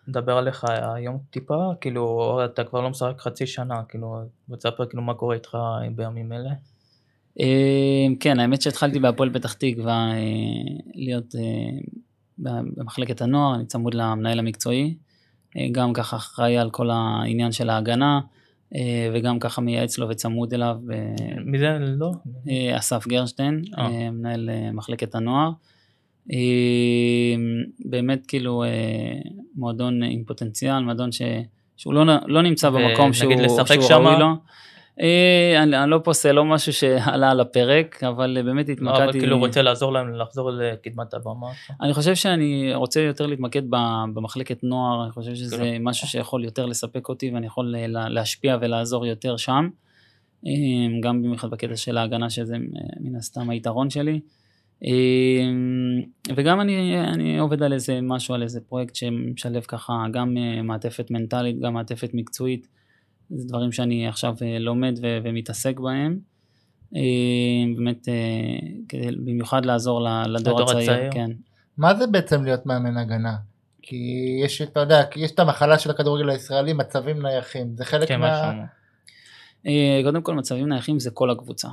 נדבר, עליך היום טיפה, כאילו, אתה כבר לא משחק חצי שנה, כאילו, תספר כאילו מה קורה איתך בימים אלה. כן, האמת שהתחלתי בהפועל פתח תקווה להיות במחלקת הנוער, אני צמוד למנהל המקצועי, אה, גם ככה אחראי על כל העניין של ההגנה, אה, וגם ככה מייעץ לו וצמוד אליו, אה, מי זה? לא? אסף גרשטיין, אה. מנהל מחלקת הנוער. באמת כאילו מועדון עם פוטנציאל, מועדון ש... שהוא לא, לא נמצא במקום שהוא, שהוא? ראוי לו. אה, אני, אני לא פוסל לא משהו שעלה על הפרק, אבל אה, באמת לא, התמקדתי. אבל כאילו רוצה לעזור להם לחזור לקדמת הבמה. אני חושב שאני רוצה יותר להתמקד במחלקת נוער, אני חושב שזה כן. משהו שיכול יותר לספק אותי ואני יכול אה, לה- להשפיע ולעזור יותר שם. גם במיוחד בקטע של ההגנה שזה מן הסתם היתרון שלי. וגם אני, אני עובד על איזה משהו, על איזה פרויקט שמשלב ככה גם מעטפת מנטלית, גם מעטפת מקצועית. זה דברים שאני עכשיו אה, לומד ו- ומתעסק בהם. אה, באמת, אה, כדי במיוחד לעזור לדור הצעיר, הצעיר. כן. מה זה בעצם להיות מאמן הגנה? כי יש, אתה יודע, כי יש את המחלה של הכדורגל הישראלי, מצבים נייחים, זה חלק כן, מה... משהו. קודם כל מצבים נייחים זה כל הקבוצה.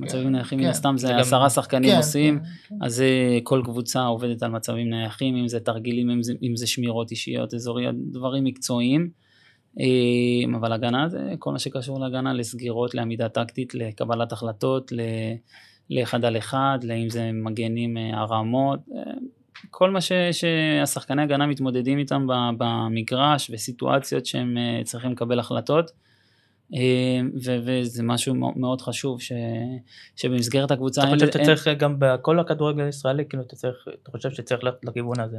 מצבים נייחים מן כן. הסתם זה זה גם- עשרה שחקנים כן, עושים, כן, אז זה כל קבוצה עובדת על מצבים נייחים, אם זה תרגילים, אם זה, אם זה שמירות אישיות, אזוריות, דברים מקצועיים. אה, אבל הגנה זה כל מה שקשור להגנה, לסגירות, לעמידה טקטית, לקבלת החלטות, ל- לאחד על אחד, לאם זה מגנים אה, הרמות, אה, כל מה ש, שהשחקני הגנה מתמודדים איתם במגרש וסיטואציות שהם צריכים לקבל החלטות. אה, ו- וזה משהו מאו- מאוד חשוב ש- שבמסגרת הקבוצה אתה אין- חושב שאתה אין- צריך גם בכל הכדורגל הישראלי, כאילו אתה צריך, אתה חושב שצריך ללכת לכיוון הזה.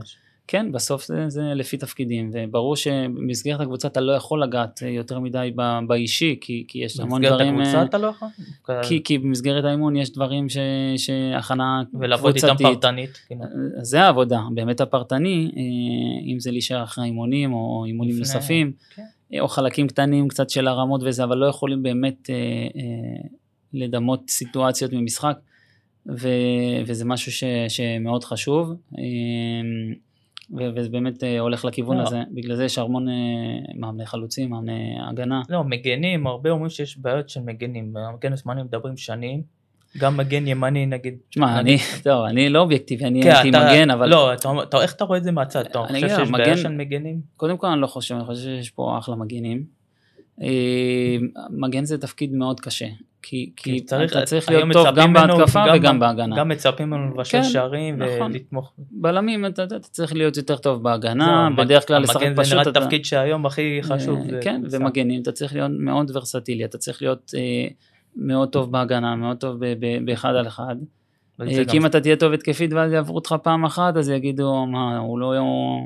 כן, בסוף זה, זה לפי תפקידים, וברור שבמסגרת הקבוצה אתה לא יכול לגעת יותר מדי ב- באישי, כי, כי יש המון במסגרת דברים... הקבוצה אה, אתה לא יכול? כי, כי במסגרת האימון יש דברים ש, שהכנה ולעבוד איתם קבוצתית, פרטנית. כאילו. זה העבודה, באמת הפרטני, אה, אם זה להישאר אחרי אימונים או אימונים לפני, נוספים, כן. או חלקים קטנים קצת של הרמות וזה, אבל לא יכולים באמת אה, אה, לדמות סיטואציות ממשחק, ו, וזה משהו ש, שמאוד חשוב, אה, ו- וזה באמת אה, הולך לכיוון לא. הזה, בגלל זה יש המון אה, מאמני חלוצים, מאמני הגנה. לא, מגנים, הרבה אומרים שיש בעיות של מגנים. במגן השמאלי מדברים שנים. גם מגן ימני נגיד. תשמע, אני, טוב, אני לא אובייקטיבי, אני כן, הייתי מגן, אבל לא, אתה, איך אתה רואה את זה מהצד? אתה חושב שיש בעיה של מגנים? קודם כל אני לא חושב, אני חושב שיש פה אחלה מגנים. אה, מגן זה תפקיד מאוד קשה, כי, כי אתה צריך להיות טוב גם ממנו, בהתקפה גם וגם בהגנה. גם מצפים ממנו לבשל כן, שערים נכון. ולתמוך. בלמים אתה, אתה צריך להיות יותר טוב בהגנה, המג- בדרך כלל לשחק המגן זה פשוט. נראה אתה- תפקיד שהיום הכי חשוב. אה, כן. ומגנים, אתה צריך להיות מאוד ורסטילי, אתה צריך להיות אה, מאוד טוב בהגנה, מאוד טוב ב- ב- באחד על אחד. אה, גם- כי אם אתה תהיה טוב התקפית ואז יעברו אותך פעם אחת, אז יגידו, מה, הוא לא,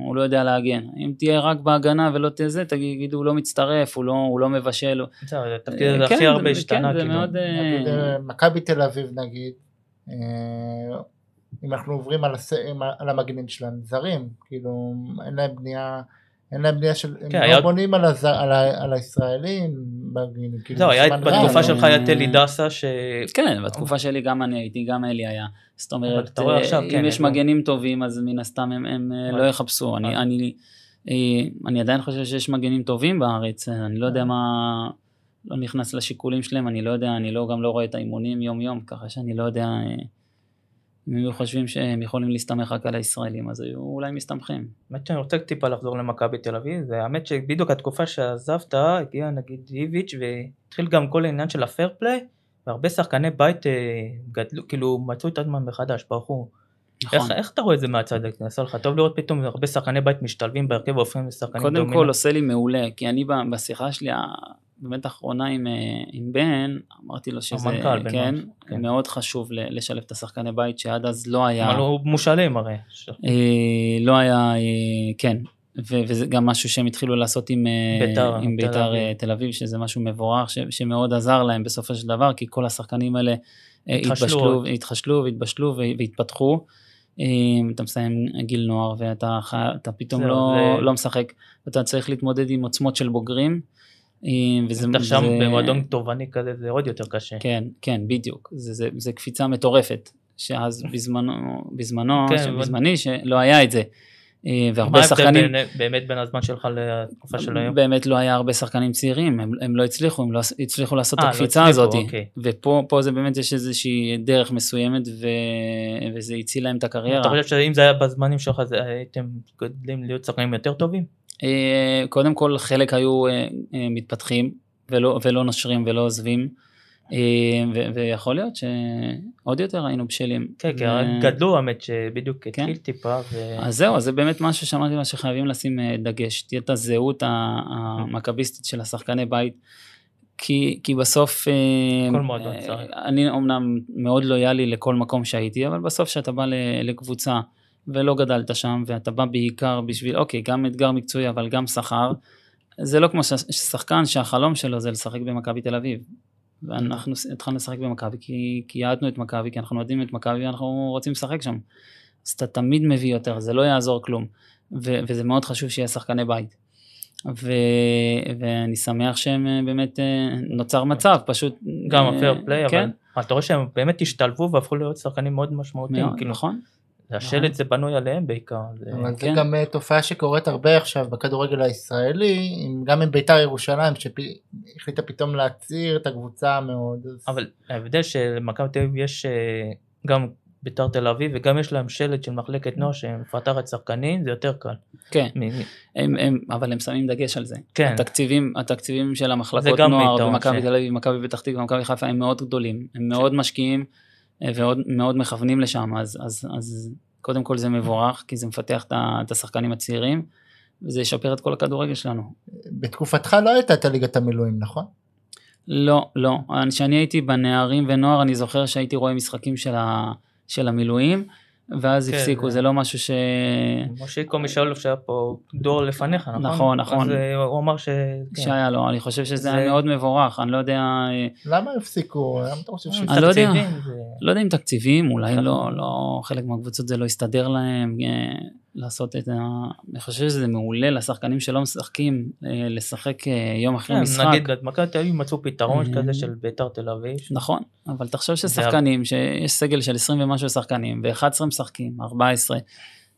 הוא לא יודע להגן. אם תהיה רק בהגנה ולא תהיה זה, תגידו, הוא לא מצטרף, הוא לא, הוא לא מבשל. הוא- זהו, זה התפקיד הזה כן, הכי הרבה זה- השתנה. כן, כאילו. אה, נגיד, אה, מכבי תל אביב נגיד, אה, אם אנחנו עוברים על, הס... על המגנים שלהם, זרים, כאילו אין להם בנייה, אין להם בנייה של, הם כן, לא היה- בונים על, הז... על, ה... על הישראלים, כאילו, זהו, היה בתקופה. שלך אה, היה טלי דסה, ש... כן, בתקופה שלי גם אני הייתי, גם אלי היה. זאת אומרת, אתה רואה אה, אם כן, יש הם לא- מגנים טובים, אז מן הסתם הם, הם אה, לא יחפשו. אני, אבל- אני, אה, אני עדיין חושב שיש מגנים טובים בארץ, אה, אני לא יודע מה... לא נכנס לשיקולים שלהם, אני לא יודע, אני לא, גם לא רואה את האימונים יום יום, ככה שאני לא יודע אה, אם היו חושבים שהם יכולים להסתמך רק על הישראלים, אז היו אולי מסתמכים. האמת שאני רוצה טיפה לחזור למכבי תל אביב, זה האמת שבדיוק התקופה שעזבת, הגיע נגיד איביץ' והתחיל גם כל העניין של הפייר פליי, והרבה שחקני בית אה, גדלו, כאילו מצאו את עצמם מחדש, ברחו. נכון. איך, איך אתה רואה את זה מהצד? עשה לך טוב לראות פתאום הרבה שחקני בית משתלבים בהרכב והופכים לשחקנים קודם דומיננטיים? כל עושה לי מעולה, כי אני בשיחה שלי, באמת האחרונה עם, אה, עם בן, אמרתי לו שזה, המנכ"ל, כן, כן. מאוד חשוב לשלב את השחקני בית, שעד אז לא היה, אבל הוא מושאלים הרי. אה, לא היה, אה, כן, ו- וזה גם משהו שהם התחילו לעשות עם אה, בית"ר, עם תל בית"ר אביב. אה, תל אביב, שזה משהו מבורך, ש- שמאוד עזר להם בסופו של דבר, כי כל השחקנים האלה התחשלו. התחשלו והתבשלו ו- והתפתחו. אה, אתה מסיים גיל נוער ואתה אתה פתאום לא, זה- לא משחק, אתה צריך להתמודד עם עוצמות של בוגרים. אה, וזה, אתה שם זה- במועדון תובעני כזה זה עוד יותר קשה. כן, כן, בדיוק. זה, זה, זה קפיצה מטורפת, שאז בזמנו, בזמנו, כן, אבל- בזמני, שלא היה את זה. אה, מה והרבה ההבדל שחקנים, בין- באמת בין הזמן שלך לתקופה של היום? באמת לא היה הרבה שחקנים צעירים, הם, הם לא הצליחו, הם לא הצליחו לעשות את אה, לא הקפיצה הצליחו, הזאת. אוקיי. ופה פה זה באמת יש איזושהי דרך מסוימת, ו, וזה הציל להם את הקריירה. אתה חושב שאם זה היה בזמנים שלך הייתם גדלים להיות שחקנים יותר טובים? אה, קודם כל חלק היו אה, אה, מתפתחים ולא, ולא נושרים ולא עוזבים. ו- ויכול להיות שעוד יותר היינו בשלים. כן, כי ו- גדלו האמת שבדיוק כן. התחיל טיפה. ו- אז זהו, אז זה באמת משהו שאמרתי לה שחייבים לשים דגש, תהיה את הזהות המכביסטית של השחקני בית, כי, כי בסוף, כל מועדון צריך. אני אומנם מאוד לויאלי לכל מקום שהייתי, אבל בסוף כשאתה בא לקבוצה ולא גדלת שם, ואתה בא בעיקר בשביל, אוקיי, גם אתגר מקצועי, אבל גם שכר, זה לא כמו ש- שחקן שהחלום שלו זה לשחק במכבי תל אביב. ואנחנו התחלנו לשחק במכבי כי, כי יעדנו את מכבי, כי אנחנו אוהדים את מכבי ואנחנו רוצים לשחק שם. אז אתה תמיד מביא יותר, זה לא יעזור כלום. ו- וזה מאוד חשוב שיהיה שחקני בית. ו- ואני שמח שהם אה, באמת, אה, נוצר מצב, פשוט... גם אה, הפייר פליי, כן, אבל אבל אתה רואה שהם באמת השתלבו והפכו להיות שחקנים מאוד משמעותיים. מאוד, כאילו, נכון. השלט זה בנוי עליהם בעיקר. זה- אבל זה כן. גם אה, תופעה שקורית הרבה עכשיו בכדורגל הישראלי, עם- גם עם בית"ר ירושלים שהחליטה פתאום להצעיר את הקבוצה מאוד. אז- אבל ההבדל שלמכבי תל אביב יש אה, גם בית"ר תל אביב וגם יש להם שלט של מחלקת נוער שמפתחת שחקנים זה יותר קל. כן, מ- הם, הם, אבל הם שמים דגש על זה. כן. התקציבים, התקציבים של זה המחלקות גם נוער במכבי ש- תל אביב, מכבי פתח תקווה, מכבי חיפה הם מאוד גדולים, הם מאוד משקיעים אה, ועוד מאוד מכוונים לשם, אז, אז, אז קודם כל זה מבורך, כי זה מפתח את השחקנים הצעירים, וזה ישפר את כל הכדורגל שלנו. בתקופתך לא הייתה את ליגת המילואים, נכון? לא, לא. כשאני הייתי בנערים ונוער, אני זוכר שהייתי רואה משחקים של, ה, של המילואים, ואז כן, הפסיקו, זה- זה לא משהו ש... מושיקו משאלוף שהיה פה דור לפניך נכון? נכון, נכון. אז הוא אמר ש... כן. שהיה לו, אני חושב שזה זה- היה מאוד מבורך, אני לא יודע... אה, למה הפסיקו? למה אתה חושב ש... אני לא יודע. לא יודע אם תקציבים, אולי נכון. לא, לא, חלק מהקבוצות זה לא יסתדר להם, אה, לעשות את ה... אני חושב שזה מעולה לשחקנים שלא משחקים, אה, לשחק אה, יום אחרי כן, משחק. נגיד במכבי תל אביב מצאו פתרון אה. כזה של בית"ר תל אביב. נכון, אבל תחשוב זה- ששחקנים, שיש סגל של 20 ומשהו שחקנים, ו-11 משחקים, 14,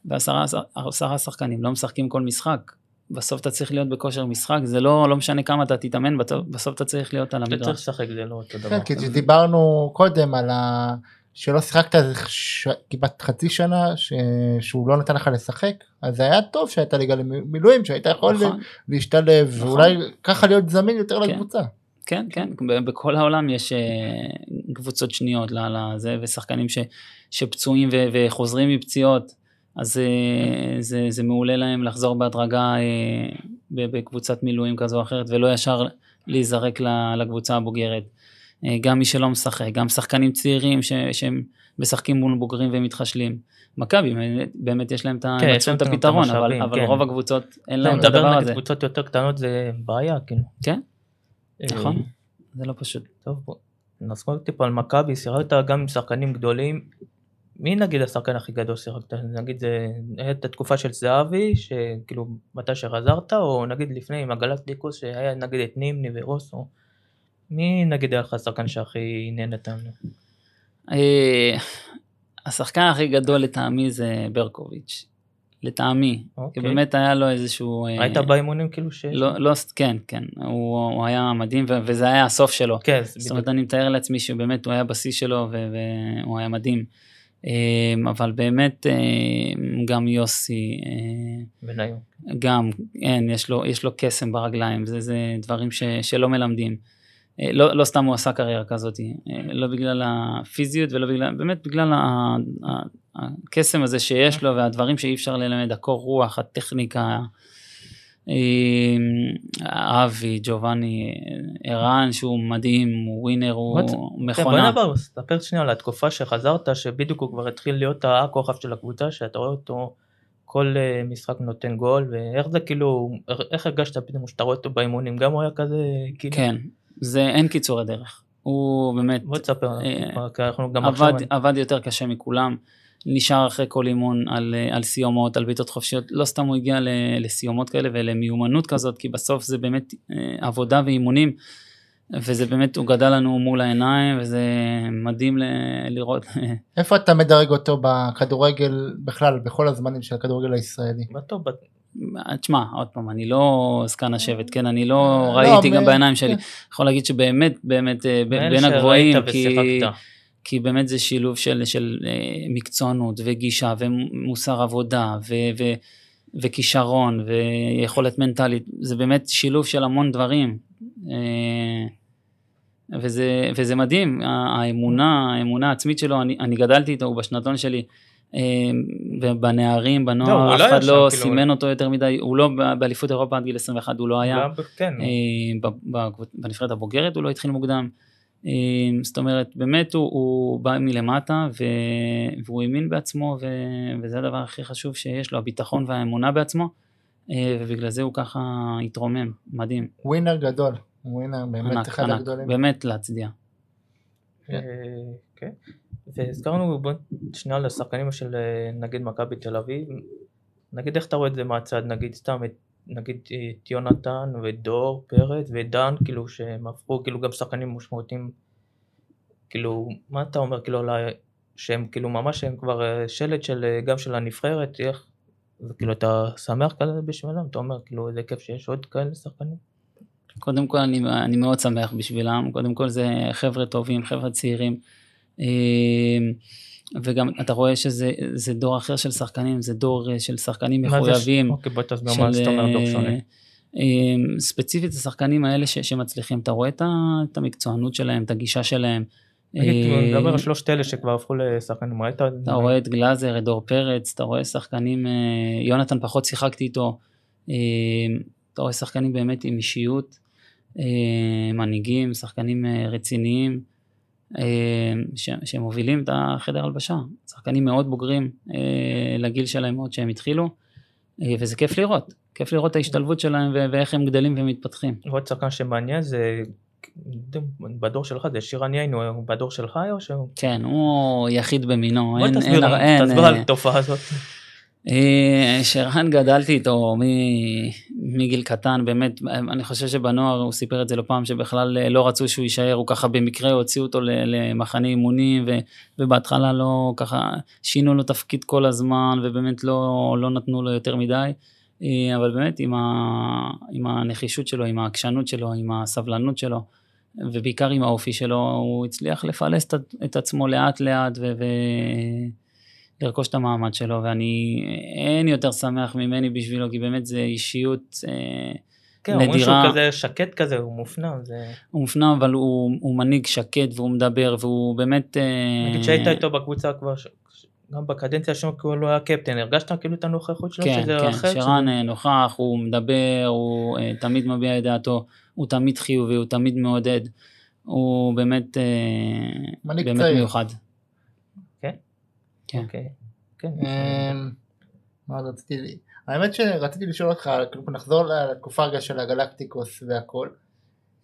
ועשרה עשרה שחקנים לא משחקים כל משחק. בסוף אתה צריך להיות בכושר משחק, זה לא, לא משנה כמה אתה תתאמן, בסוף- אתה צריך להיות על אתה צריך המדרש. לשחק זה לא אותו דבר. כן, כי דיברנו קודם על ה... שלא שיחקת ש... כמעט חצי שנה ש... שהוא לא נתן לך לשחק אז זה היה טוב שהייתה ליגה למילואים שהיית יכול נכון. להשתלב נכון. ואולי ככה להיות זמין יותר כן. לקבוצה. כן, כן, בכל העולם יש אה, קבוצות שניות לזה, ושחקנים ש, שפצועים ו, וחוזרים מפציעות, אז אה, זה, זה מעולה להם לחזור בהדרגה אה, בקבוצת מילואים כזו או אחרת, ולא ישר להיזרק לקבוצה הבוגרת. אה, גם מי שלא משחק, גם שחקנים צעירים ש, שהם משחקים מול בוגרים ומתחשלים. מכבי, באמת- יש להם את כן, יש להם את הפתרון, אבל, אבל כן. רוב הקבוצות אין לא, להם את מדבר הדבר הזה. קבוצות יותר קטנות זה בעיה כאילו. כן, אה, נכון, זה לא פשוט. טוב בוא נסבור טיפה על מכבי שיחקת גם עם שחקנים גדולים. מי נגיד השחקן הכי גדול שיחקת? נגיד זה היה את התקופה של זהבי שכאילו מתי שחזרת או נגיד לפני עם הגלקטיקוס שהיה נגיד את נימני ורוסו. מי נגיד היה לך השחקן שהכי עניין אותנו? אה, השחקן הכי גדול לטעמי זה ברקוביץ'. לטעמי. כי אוקיי. באמת היה לו איזשהו... אה, היית באימונים כאילו ש... לא, לא, כן, כן. הוא, הוא היה מדהים ו- וזה היה הסוף שלו. כן, זאת בדיוק. אומרת, אני מתאר לעצמי שבאמת הוא היה בשיא שלו והוא היה מדהים. אה, אבל באמת אה, גם יוסי, אה, בניון. גם, אין, יש לו, יש לו קסם ברגליים, זה, זה דברים ש, שלא מלמדים. אה, לא, לא סתם הוא עשה קריירה כזאת, אה, לא בגלל הפיזיות ולא בגלל, באמת בגלל הקסם הזה שיש לו והדברים שאי אפשר ללמד, הקור רוח, הטכניקה, אה, אבי, ג'ובאני, ערן שהוא מדהים, הוא ווינר, הוא ת- כן, בוא מכונה. נעבור, ספר שנייה על התקופה שחזרת, שבדיוק הוא כבר התחיל להיות הכוכב של הקבוצה, שאתה רואה אותו כל משחק נותן גול, ואיך זה כאילו, איך הרגשת פתאום שאתה רואה אותו באימונים, גם הוא היה כזה, כאילו, כן, זה אין קיצורי דרך. הוא באמת בוא תספר, אה, אנחנו גם עבד, עבד יותר קשה מכולם, נשאר אחרי כל אימון על, אה, על סיומות, על בעיטות חופשיות, לא סתם הוא הגיע ל- לסיומות כאלה ולמיומנות כזאת, כי בסוף זה באמת אה, עבודה ואימונים, וזה באמת, הוא גדל לנו מול העיניים, וזה מדהים ל- לראות. איפה אתה מדרג אותו בכדורגל בכלל בכל הזמנים של הכדורגל הישראלי? בטוב, בט- תשמע, עוד פעם, אני לא זקן השבט, כן, אני לא לא, ראיתי גם בעיניים שלי. כן. יכול להגיד שבאמת, באמת, אה, בין הגבוהים, כי... כי באמת זה שילוב של, של אה, מקצוענות וגישה ומוסר עבודה ו, ו, וכישרון ויכולת מנטלית, זה באמת שילוב של המון דברים. אה, וזה, וזה מדהים, האמונה, האמונה העצמית שלו, אני, אני גדלתי איתו, הוא בשנתון שלי, בנערים, לא, בנוער, הוא אף לא אחד לא כאילו- סימן אותו יותר מדי, הוא לא באליפות אירופה עד גיל 21, הוא לא היה. ב- כן, אה, ב- ב- בנבחרת הבוגרת הוא לא התחיל מוקדם. אה, זאת אומרת, באמת הוא, הוא בא מלמטה והוא האמין בעצמו וזה הדבר הכי חשוב שיש לו, הביטחון והאמונה בעצמו, אה, ובגלל זה הוא ככה התרומם, מדהים, ווינר גדול, ווינר באמת ענק, אחד ענק, הגדולים. באמת להצדיע. והזכרנו שנייה על השחקנים של אה, נגיד מכבי תל אביב, נגיד איך אתה רואה את זה מהצד, נגיד סתם את נגיד אה, את יונתן ודור פרץ ודן כאילו שהם הפכו כאילו גם שחקנים משמעותיים, כאילו מה אתה אומר כאילו על שהם כאילו ממש הם כבר אה, שלד של גם של הנבחרת, איך, וכאילו אתה שמח כזה בשבילם, אתה אומר כאילו איזה כיף שיש עוד כאלה שחקנים. קודם כל אני, אני מאוד שמח בשבילם, קודם כל זה חבר'ה טובים, חבר'ה צעירים. אה, וגם אתה רואה שזה זה דור אחר של שחקנים, זה דור אה, של שחקנים זה מחויבים. אוקיי, בוא תסביר מה זאת אומרת דור שונה. אה, אה, ספציפית השחקנים האלה ש, שמצליחים, אתה רואה את, המקצוענות שלהם, את הגישה שלהם. נגיד, אה, נדבר על שלושת אלה שכבר הפכו לשחקנים, ראית? אתה רואה את גלאזר, את דור פרץ, אתה רואה שחקנים, יונתן פחות שיחקתי איתו, אתה רואה שחקנים באמת עם אישיות, מנהיגים, שחקנים רציניים, ש- שמובילים את החדר הלבשה, שחקנים מאוד בוגרים אה, לגיל שלהם מאוד שהם התחילו, אה, וזה כיף לראות, כיף לראות את ההשתלבות שלהם ואיך הם גדלים ומתפתחים. עוד שחקן שמעניין זה, בדור שלך זה שירן יין, הוא בדור שלך או שהוא? כן, הוא יחיד במינו, בוא אין, תסביר אין, אין, תסביר על אה, התופעה הזאת. אה, שרן גדלתי איתו מגיל קטן, באמת, אני חושב שבנוער הוא סיפר את זה לא פעם, שבכלל אה, לא רצו שהוא יישאר, הוא ככה במקרה הוציאו אותו למחנה אימונים, ובהתחלה לא, ככה, שינו לו תפקיד כל הזמן, ובאמת לא, לא נתנו לו יותר מדי, אה, אבל באמת עם, ה- עם הנחישות שלו, עם העקשנות שלו, עם הסבלנות שלו, ובעיקר עם האופי שלו, הוא הצליח לפלס את עצמו לאט לאט, ו... ו- לרכוש את המעמד שלו, ואני, אין יותר שמח ממני בשבילו, כי באמת זה אישיות אה, כן, אומרים שהוא נדירה. כזה שקט כזה, הוא מופנם, זה... הוא מופנם, אבל הוא, הוא מנהיג שקט והוא מדבר, והוא באמת... אה, נגיד שהיית איתו בקבוצה כבר, ש- גם בקדנציה שלו כאילו הוא היה קפטן, הרגשת כאילו את הנוכחות שלו? כן, שזה כן, שרן שזה- אה, נוכח, הוא מדבר, הוא אה, תמיד מביע את דעתו, הוא תמיד חיובי, הוא תמיד מעודד, הוא באמת, אה, באמת צעיר. מיוחד. כן? אוקיי. כן. אמ, מה עוד רציתי, האמת שרציתי לשאול אותך, כאילו נחזור לתקופה רגע של הגלקטיקוס והכל.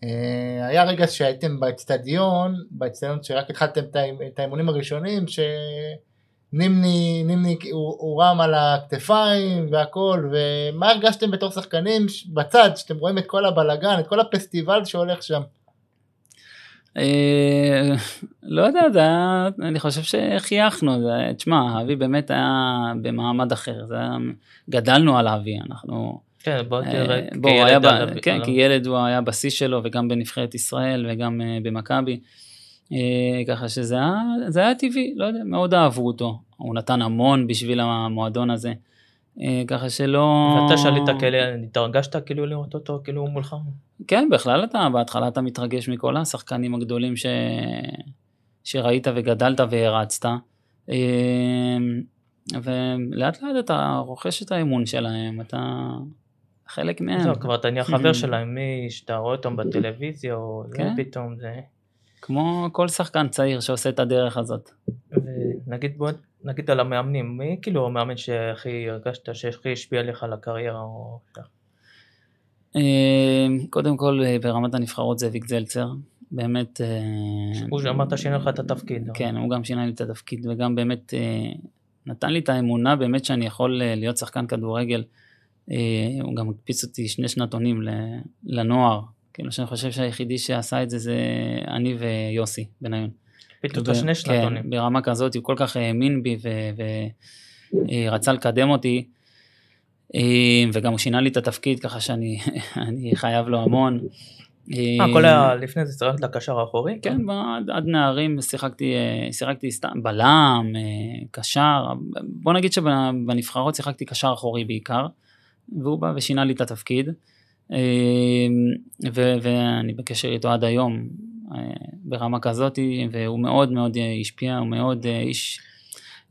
אה, היה רגע שהייתם באצטדיון, באצטדיון שרק התחלתם את האימ- את האימונים הראשונים, שנימני נימני הוא, הוא רם על הכתפיים והכל, ומה הרגשתם בתור שחקנים בצד, שאתם רואים את כל הבלגן, את כל הפסטיבל שהולך שם? אה, לא יודע, זה היה, אני חושב שחייכנו, זה- תשמע, אבי באמת היה במעמד אחר, זה היה, גדלנו על אבי, אנחנו, כן, בוא אה, תראה, ב- עליו- כן. כילד הוא היה בשיא שלו, וגם בנבחרת ישראל, וגם אה, במכבי, ככה שזה היה, זה היה טבעי, לא יודע, מאוד אהבו אותו, הוא נתן המון בשביל המועדון הזה, ככה שלא... ואתה שעלית כאלה, התרגשת כאילו לראות אותו כאילו מולך? כן, בכלל אתה, בהתחלה אתה מתרגש מכל השחקנים הגדולים ש... שראית וגדלת והרצת. אמ, ולאט לאט אתה רוכש את האמון שלהם, אתה חלק מהם. זהו, כבר אתה נהיה חבר שלהם, מי שאתה רואה אותם בטלוויזיה, או זה כן. פתאום זה... כמו כל שחקן צעיר שעושה את הדרך הזאת. ונגיד בוא נגיד על המאמנים, מי כאילו המאמן שהכי הרגשת שהכי השפיע עליך על הקריירה או... אמ, קודם כל אה, ברמת הנבחרות זה ויק זלצר, באמת... אה, הוא אמרת שינה לך את התפקיד. כן, הוא גם שינה לי את התפקיד, וגם באמת אה, נתן לי את האמונה באמת שאני יכול אה, להיות שחקן כדורגל. אה, הוא גם הקפיץ אותי שני שנתונים לנוער, כאילו שאני חושב שהיחידי שעשה את זה זה אני ויוסי בניון. פתאום ב- אתה שני כן, שנתונים. ברמה כזאת, הוא כל כך האמין בי ורצה לקדם אותי, אה, וגם הוא שינה לי את התפקיד ככה שאני אני חייב לו המון. אה, הכל היה לפני זה צרמת לקשר האחורי? כן, עד, עד נערים שיחקתי, אה, שיחקתי סתם בלם, אה, קשר, בוא נגיד שבנבחרות שיחקתי קשר אחורי בעיקר, והוא בא ושינה לי את התפקיד, אה, ו- ואני בקשר איתו עד היום אה, ברמה כזאת, והוא מאוד מאוד אה, השפיע, הוא מאוד אה, איש,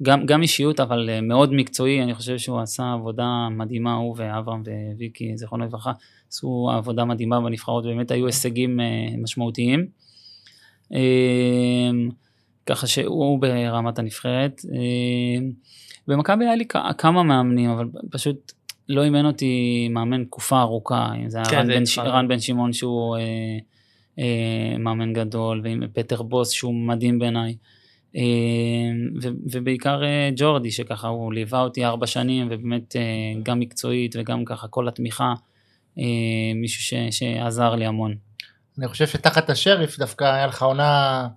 גם, גם אישיות, אבל אה, מאוד מקצועי, אני חושב שהוא עשה עבודה מדהימה, הוא ואברהם וויקי, זיכרונו לברכה, עשו עבודה מדהימה בנבחרות, באמת היו הישגים אה, משמעותיים. אה, ככה שהוא ברמת הנבחרת. אה, במכבי היה לי כמה מאמנים, אבל פשוט לא אימן אותי מאמן תקופה ארוכה, אם זה היה כן, רן, בן, התחלנו. רן בן שמעון שהוא אה, אה, מאמן גדול, ועם פטר בוס שהוא מדהים בעיניי. אה, ובעיקר אה, ג'ורדי שככה הוא ליווה אותי ארבע שנים ובאמת אה, גם מקצועית וגם ככה כל התמיכה, אה, מישהו שעזר לי המון. אני חושב שתחת השריף דווקא היה לך עונה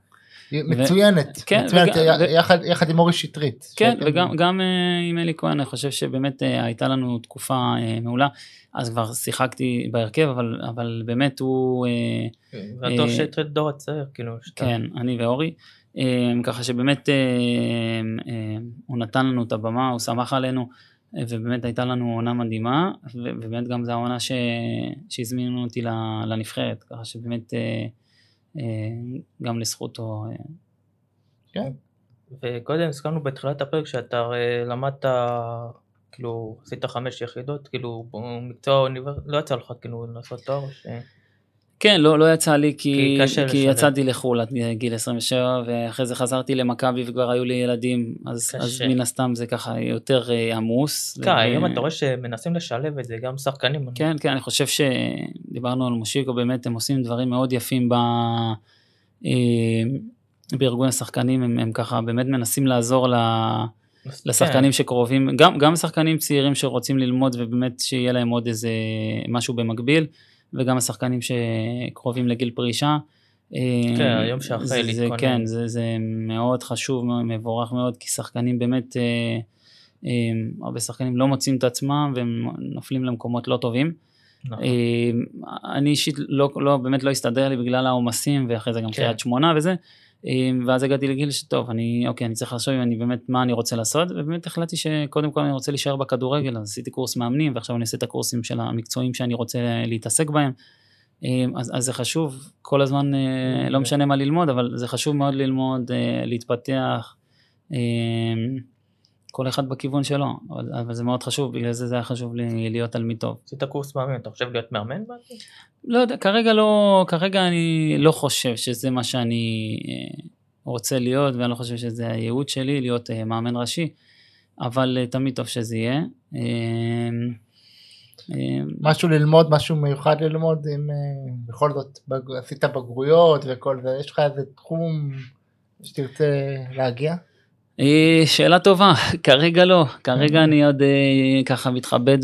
מצוינת, כן, מצוינת, וג- ו- יחד- יחד עם אורי שטרית. כן, שאתם- וגם גם, אה, עם אלי כהן, אני חושב שבאמת אה, הייתה לנו תקופה אה, מעולה. אז כבר שיחקתי בהרכב, אבל, אבל באמת הוא... אה, והדור אה, שטרית דור הצעיר, כאילו, שאתה- כן, אני ואורי. אה, ככה שבאמת אה, אה, הוא נתן לנו את הבמה, הוא שמח עלינו, ובאמת הייתה לנו עונה מדהימה, ובאמת גם זו העונה ש... שהזמינו אותי ל- לנבחרת, ככה שבאמת אה, גם לזכותו. אה, כן. וקודם הזכרנו בתחילת הפרק שאתה למדת, כאילו, עשית חמש יחידות, כאילו, במקצוע האוניברסיטה, לא יצא לך כאילו לעשות תואר, ש... כן, לא, לא יצא לי כי, כי כי. יצאתי לחו"ל עד גיל 27 ואחרי זה חזרתי למכבי וכבר היו לי ילדים אז, קשה. אז מן הסתם זה ככה יותר אה, עמוס. כן, ו- היום אתה רואה שמנסים לשלב את זה, גם שחקנים. כן, כן, אני חושב שדיברנו על מושיקו, באמת הם עושים דברים מאוד יפים ב... אה, בארגון השחקנים, הם, הם ככה באמת מנסים לעזור ל... לשחקנים שקרובים, גם, גם שחקנים צעירים שרוצים ללמוד ובאמת שיהיה להם עוד איזה משהו במקביל, וגם השחקנים שקרובים לגיל פרישה. כן, היום שאחרי להתכונן. כן, זה, זה מאוד חשוב, מבורך מאוד, כי שחקנים באמת, אה, אה, הרבה שחקנים לא מוצאים את עצמם והם נופלים למקומות לא טובים. נכון. אה, אני אישית לא, לא, באמת לא הסתדר לי בגלל העומסים ואחרי זה גם כן. קריית שמונה וזה. אה, ואז הגעתי לגיל שטוב, אני, אוקיי, אני צריך לחשוב אם אני באמת, מה אני רוצה לעשות, ובאמת החלטתי שקודם כל אני רוצה להישאר בכדורגל, אז עשיתי קורס מאמנים, ועכשיו אני עושה את הקורסים של המקצועים שאני רוצה להתעסק בהם. אה, אז, אז זה חשוב, כל הזמן, אה, לא משנה מה ללמוד, אבל זה חשוב מאוד ללמוד, אה, להתפתח, אה, כל אחד בכיוון שלו, אבל זה מאוד חשוב, בגלל זה זה היה חשוב לי להיות תלמיד טוב. עשית קורס מאמן, אתה חושב להיות מאמן בעתיד? לא יודע, כרגע לא, כרגע אני לא חושב שזה מה שאני אה, רוצה להיות, ואני לא חושב שזה הייעוד שלי, להיות אה, מאמן ראשי, אבל אה, תמיד טוב שזה יהיה. משהו ללמוד, משהו מיוחד ללמוד, אם בכל זאת בג... עשית בגרויות וכל זה, יש לך איזה תחום שתרצה להגיע? שאלה טובה, כרגע לא, כרגע אני עוד ככה מתכבד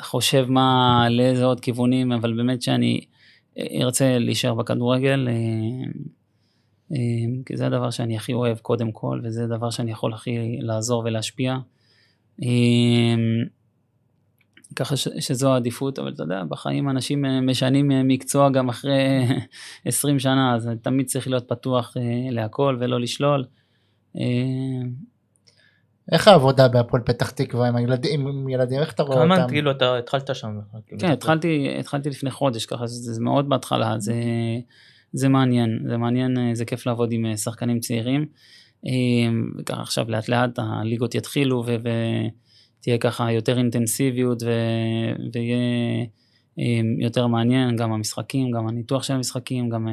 וחושב מה, לאיזה עוד כיוונים, אבל באמת שאני אה, ארצה להישאר בכדורגל, אה, אה, כי זה הדבר שאני הכי אוהב קודם כל, וזה הדבר שאני יכול הכי לעזור ולהשפיע. ככה ש, שזו העדיפות, אבל אתה יודע, בחיים אנשים משנים מקצוע גם אחרי 20 שנה, אז תמיד צריך להיות פתוח להכל ולא לשלול. איך העבודה בהפועל פתח תקווה עם הילדים, עם ילדים, איך אתה רואה כמה אותם? כאילו אתה התחלת שם? כאילו, כן, התחלתי, התחלתי לפני חודש, ככה שזה זה מאוד בהתחלה, זה, זה מעניין, זה מעניין, אה, זה כיף לעבוד עם אה, שחקנים צעירים. אה, וככה עכשיו לאט לאט הליגות יתחילו ו- ותהיה ככה יותר אינטנסיביות ו- ויהיה יותר מעניין, גם המשחקים, גם הניתוח של המשחקים, גם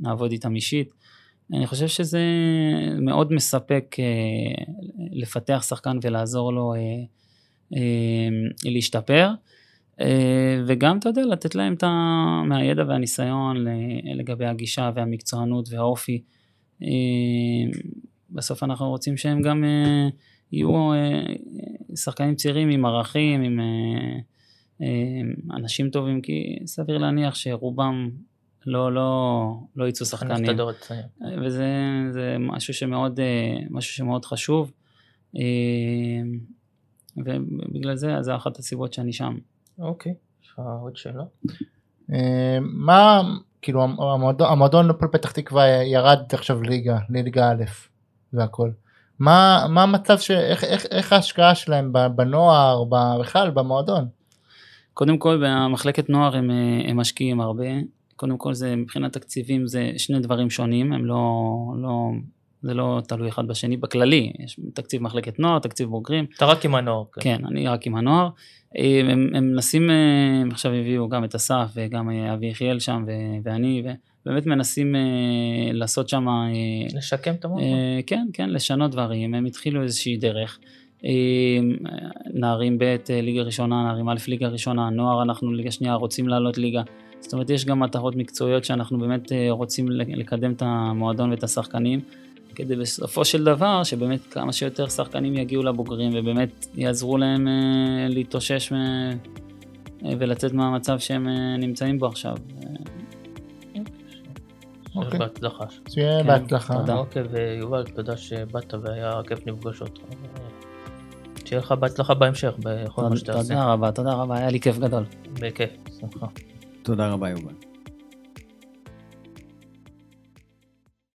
נעבוד איתם אישית. אני חושב שזה מאוד מספק אה, לפתח שחקן ולעזור לו אה, אה, להשתפר. וגם, אתה יודע, לתת להם את ה... מהידע והניסיון לגבי הגישה והמקצוענות והאופי. בסוף אנחנו רוצים שהם גם יהיו שחקנים צעירים עם ערכים, עם אנשים טובים, כי סביר להניח שרובם לא, לא, לא יצאו שחקנים. הצעיר. וזה זה משהו שמאוד, אה, משהו שמאוד חשוב. אה, ובגלל זה, זה אחת הסיבות שאני שם. אוקיי, יש לך עוד שאלה? אה, מה, כאילו המועדון, המועדון הפועל פתח תקווה ירד עכשיו ליגה, לליגה א' והכל. מה, מה המצב, ש... איך, איך, איך ההשקעה שלהם בנוער, בכלל במועדון? קודם כל, במחלקת נוער הם, אה, הם משקיעים הרבה. קודם כל, זה מבחינת תקציבים זה שני דברים שונים, הם לא, לא, זה לא תלוי אחד בשני. בכללי, יש תקציב מחלקת נוער, תקציב בוגרים. אתה רק עם הנוער. כן. כן, אני רק עם הנוער. אה, הם, הם מנסים, הם עכשיו הביאו גם את אסף וגם אה, אבי יחיאל שם ו- ואני, ובאמת מנסים אה, לעשות שם, אה, לשקם את המועדון. כן, כן, לשנות דברים, הם התחילו איזושהי דרך. נערים ב', ליגה ראשונה, נערים א', ליגה ראשונה, נוער, אנחנו ליגה שנייה, רוצים לעלות ליגה. זאת אומרת, יש גם מטרות מקצועיות שאנחנו באמת אה, רוצים לקדם את המועדון ואת השחקנים, כדי בסופו של דבר, שבאמת כמה שיותר שחקנים יגיעו לבוגרים ובאמת יעזרו להם אה, להתאושש אה, ולצאת מהמצב שהם נמצאים בו עכשיו. אוקיי. בהצלחה. שיהיה כן, בהצלחה. תודה. אוקיי, ויובל, תודה שבאת והיה כיף לפגוש אותך. שיהיה לך בהצלחה בהמשך, בכל מה שאתה עושה. תודה רבה, תודה רבה, היה לי כיף גדול. בכיף, שמחה. תודה רבה, יובל.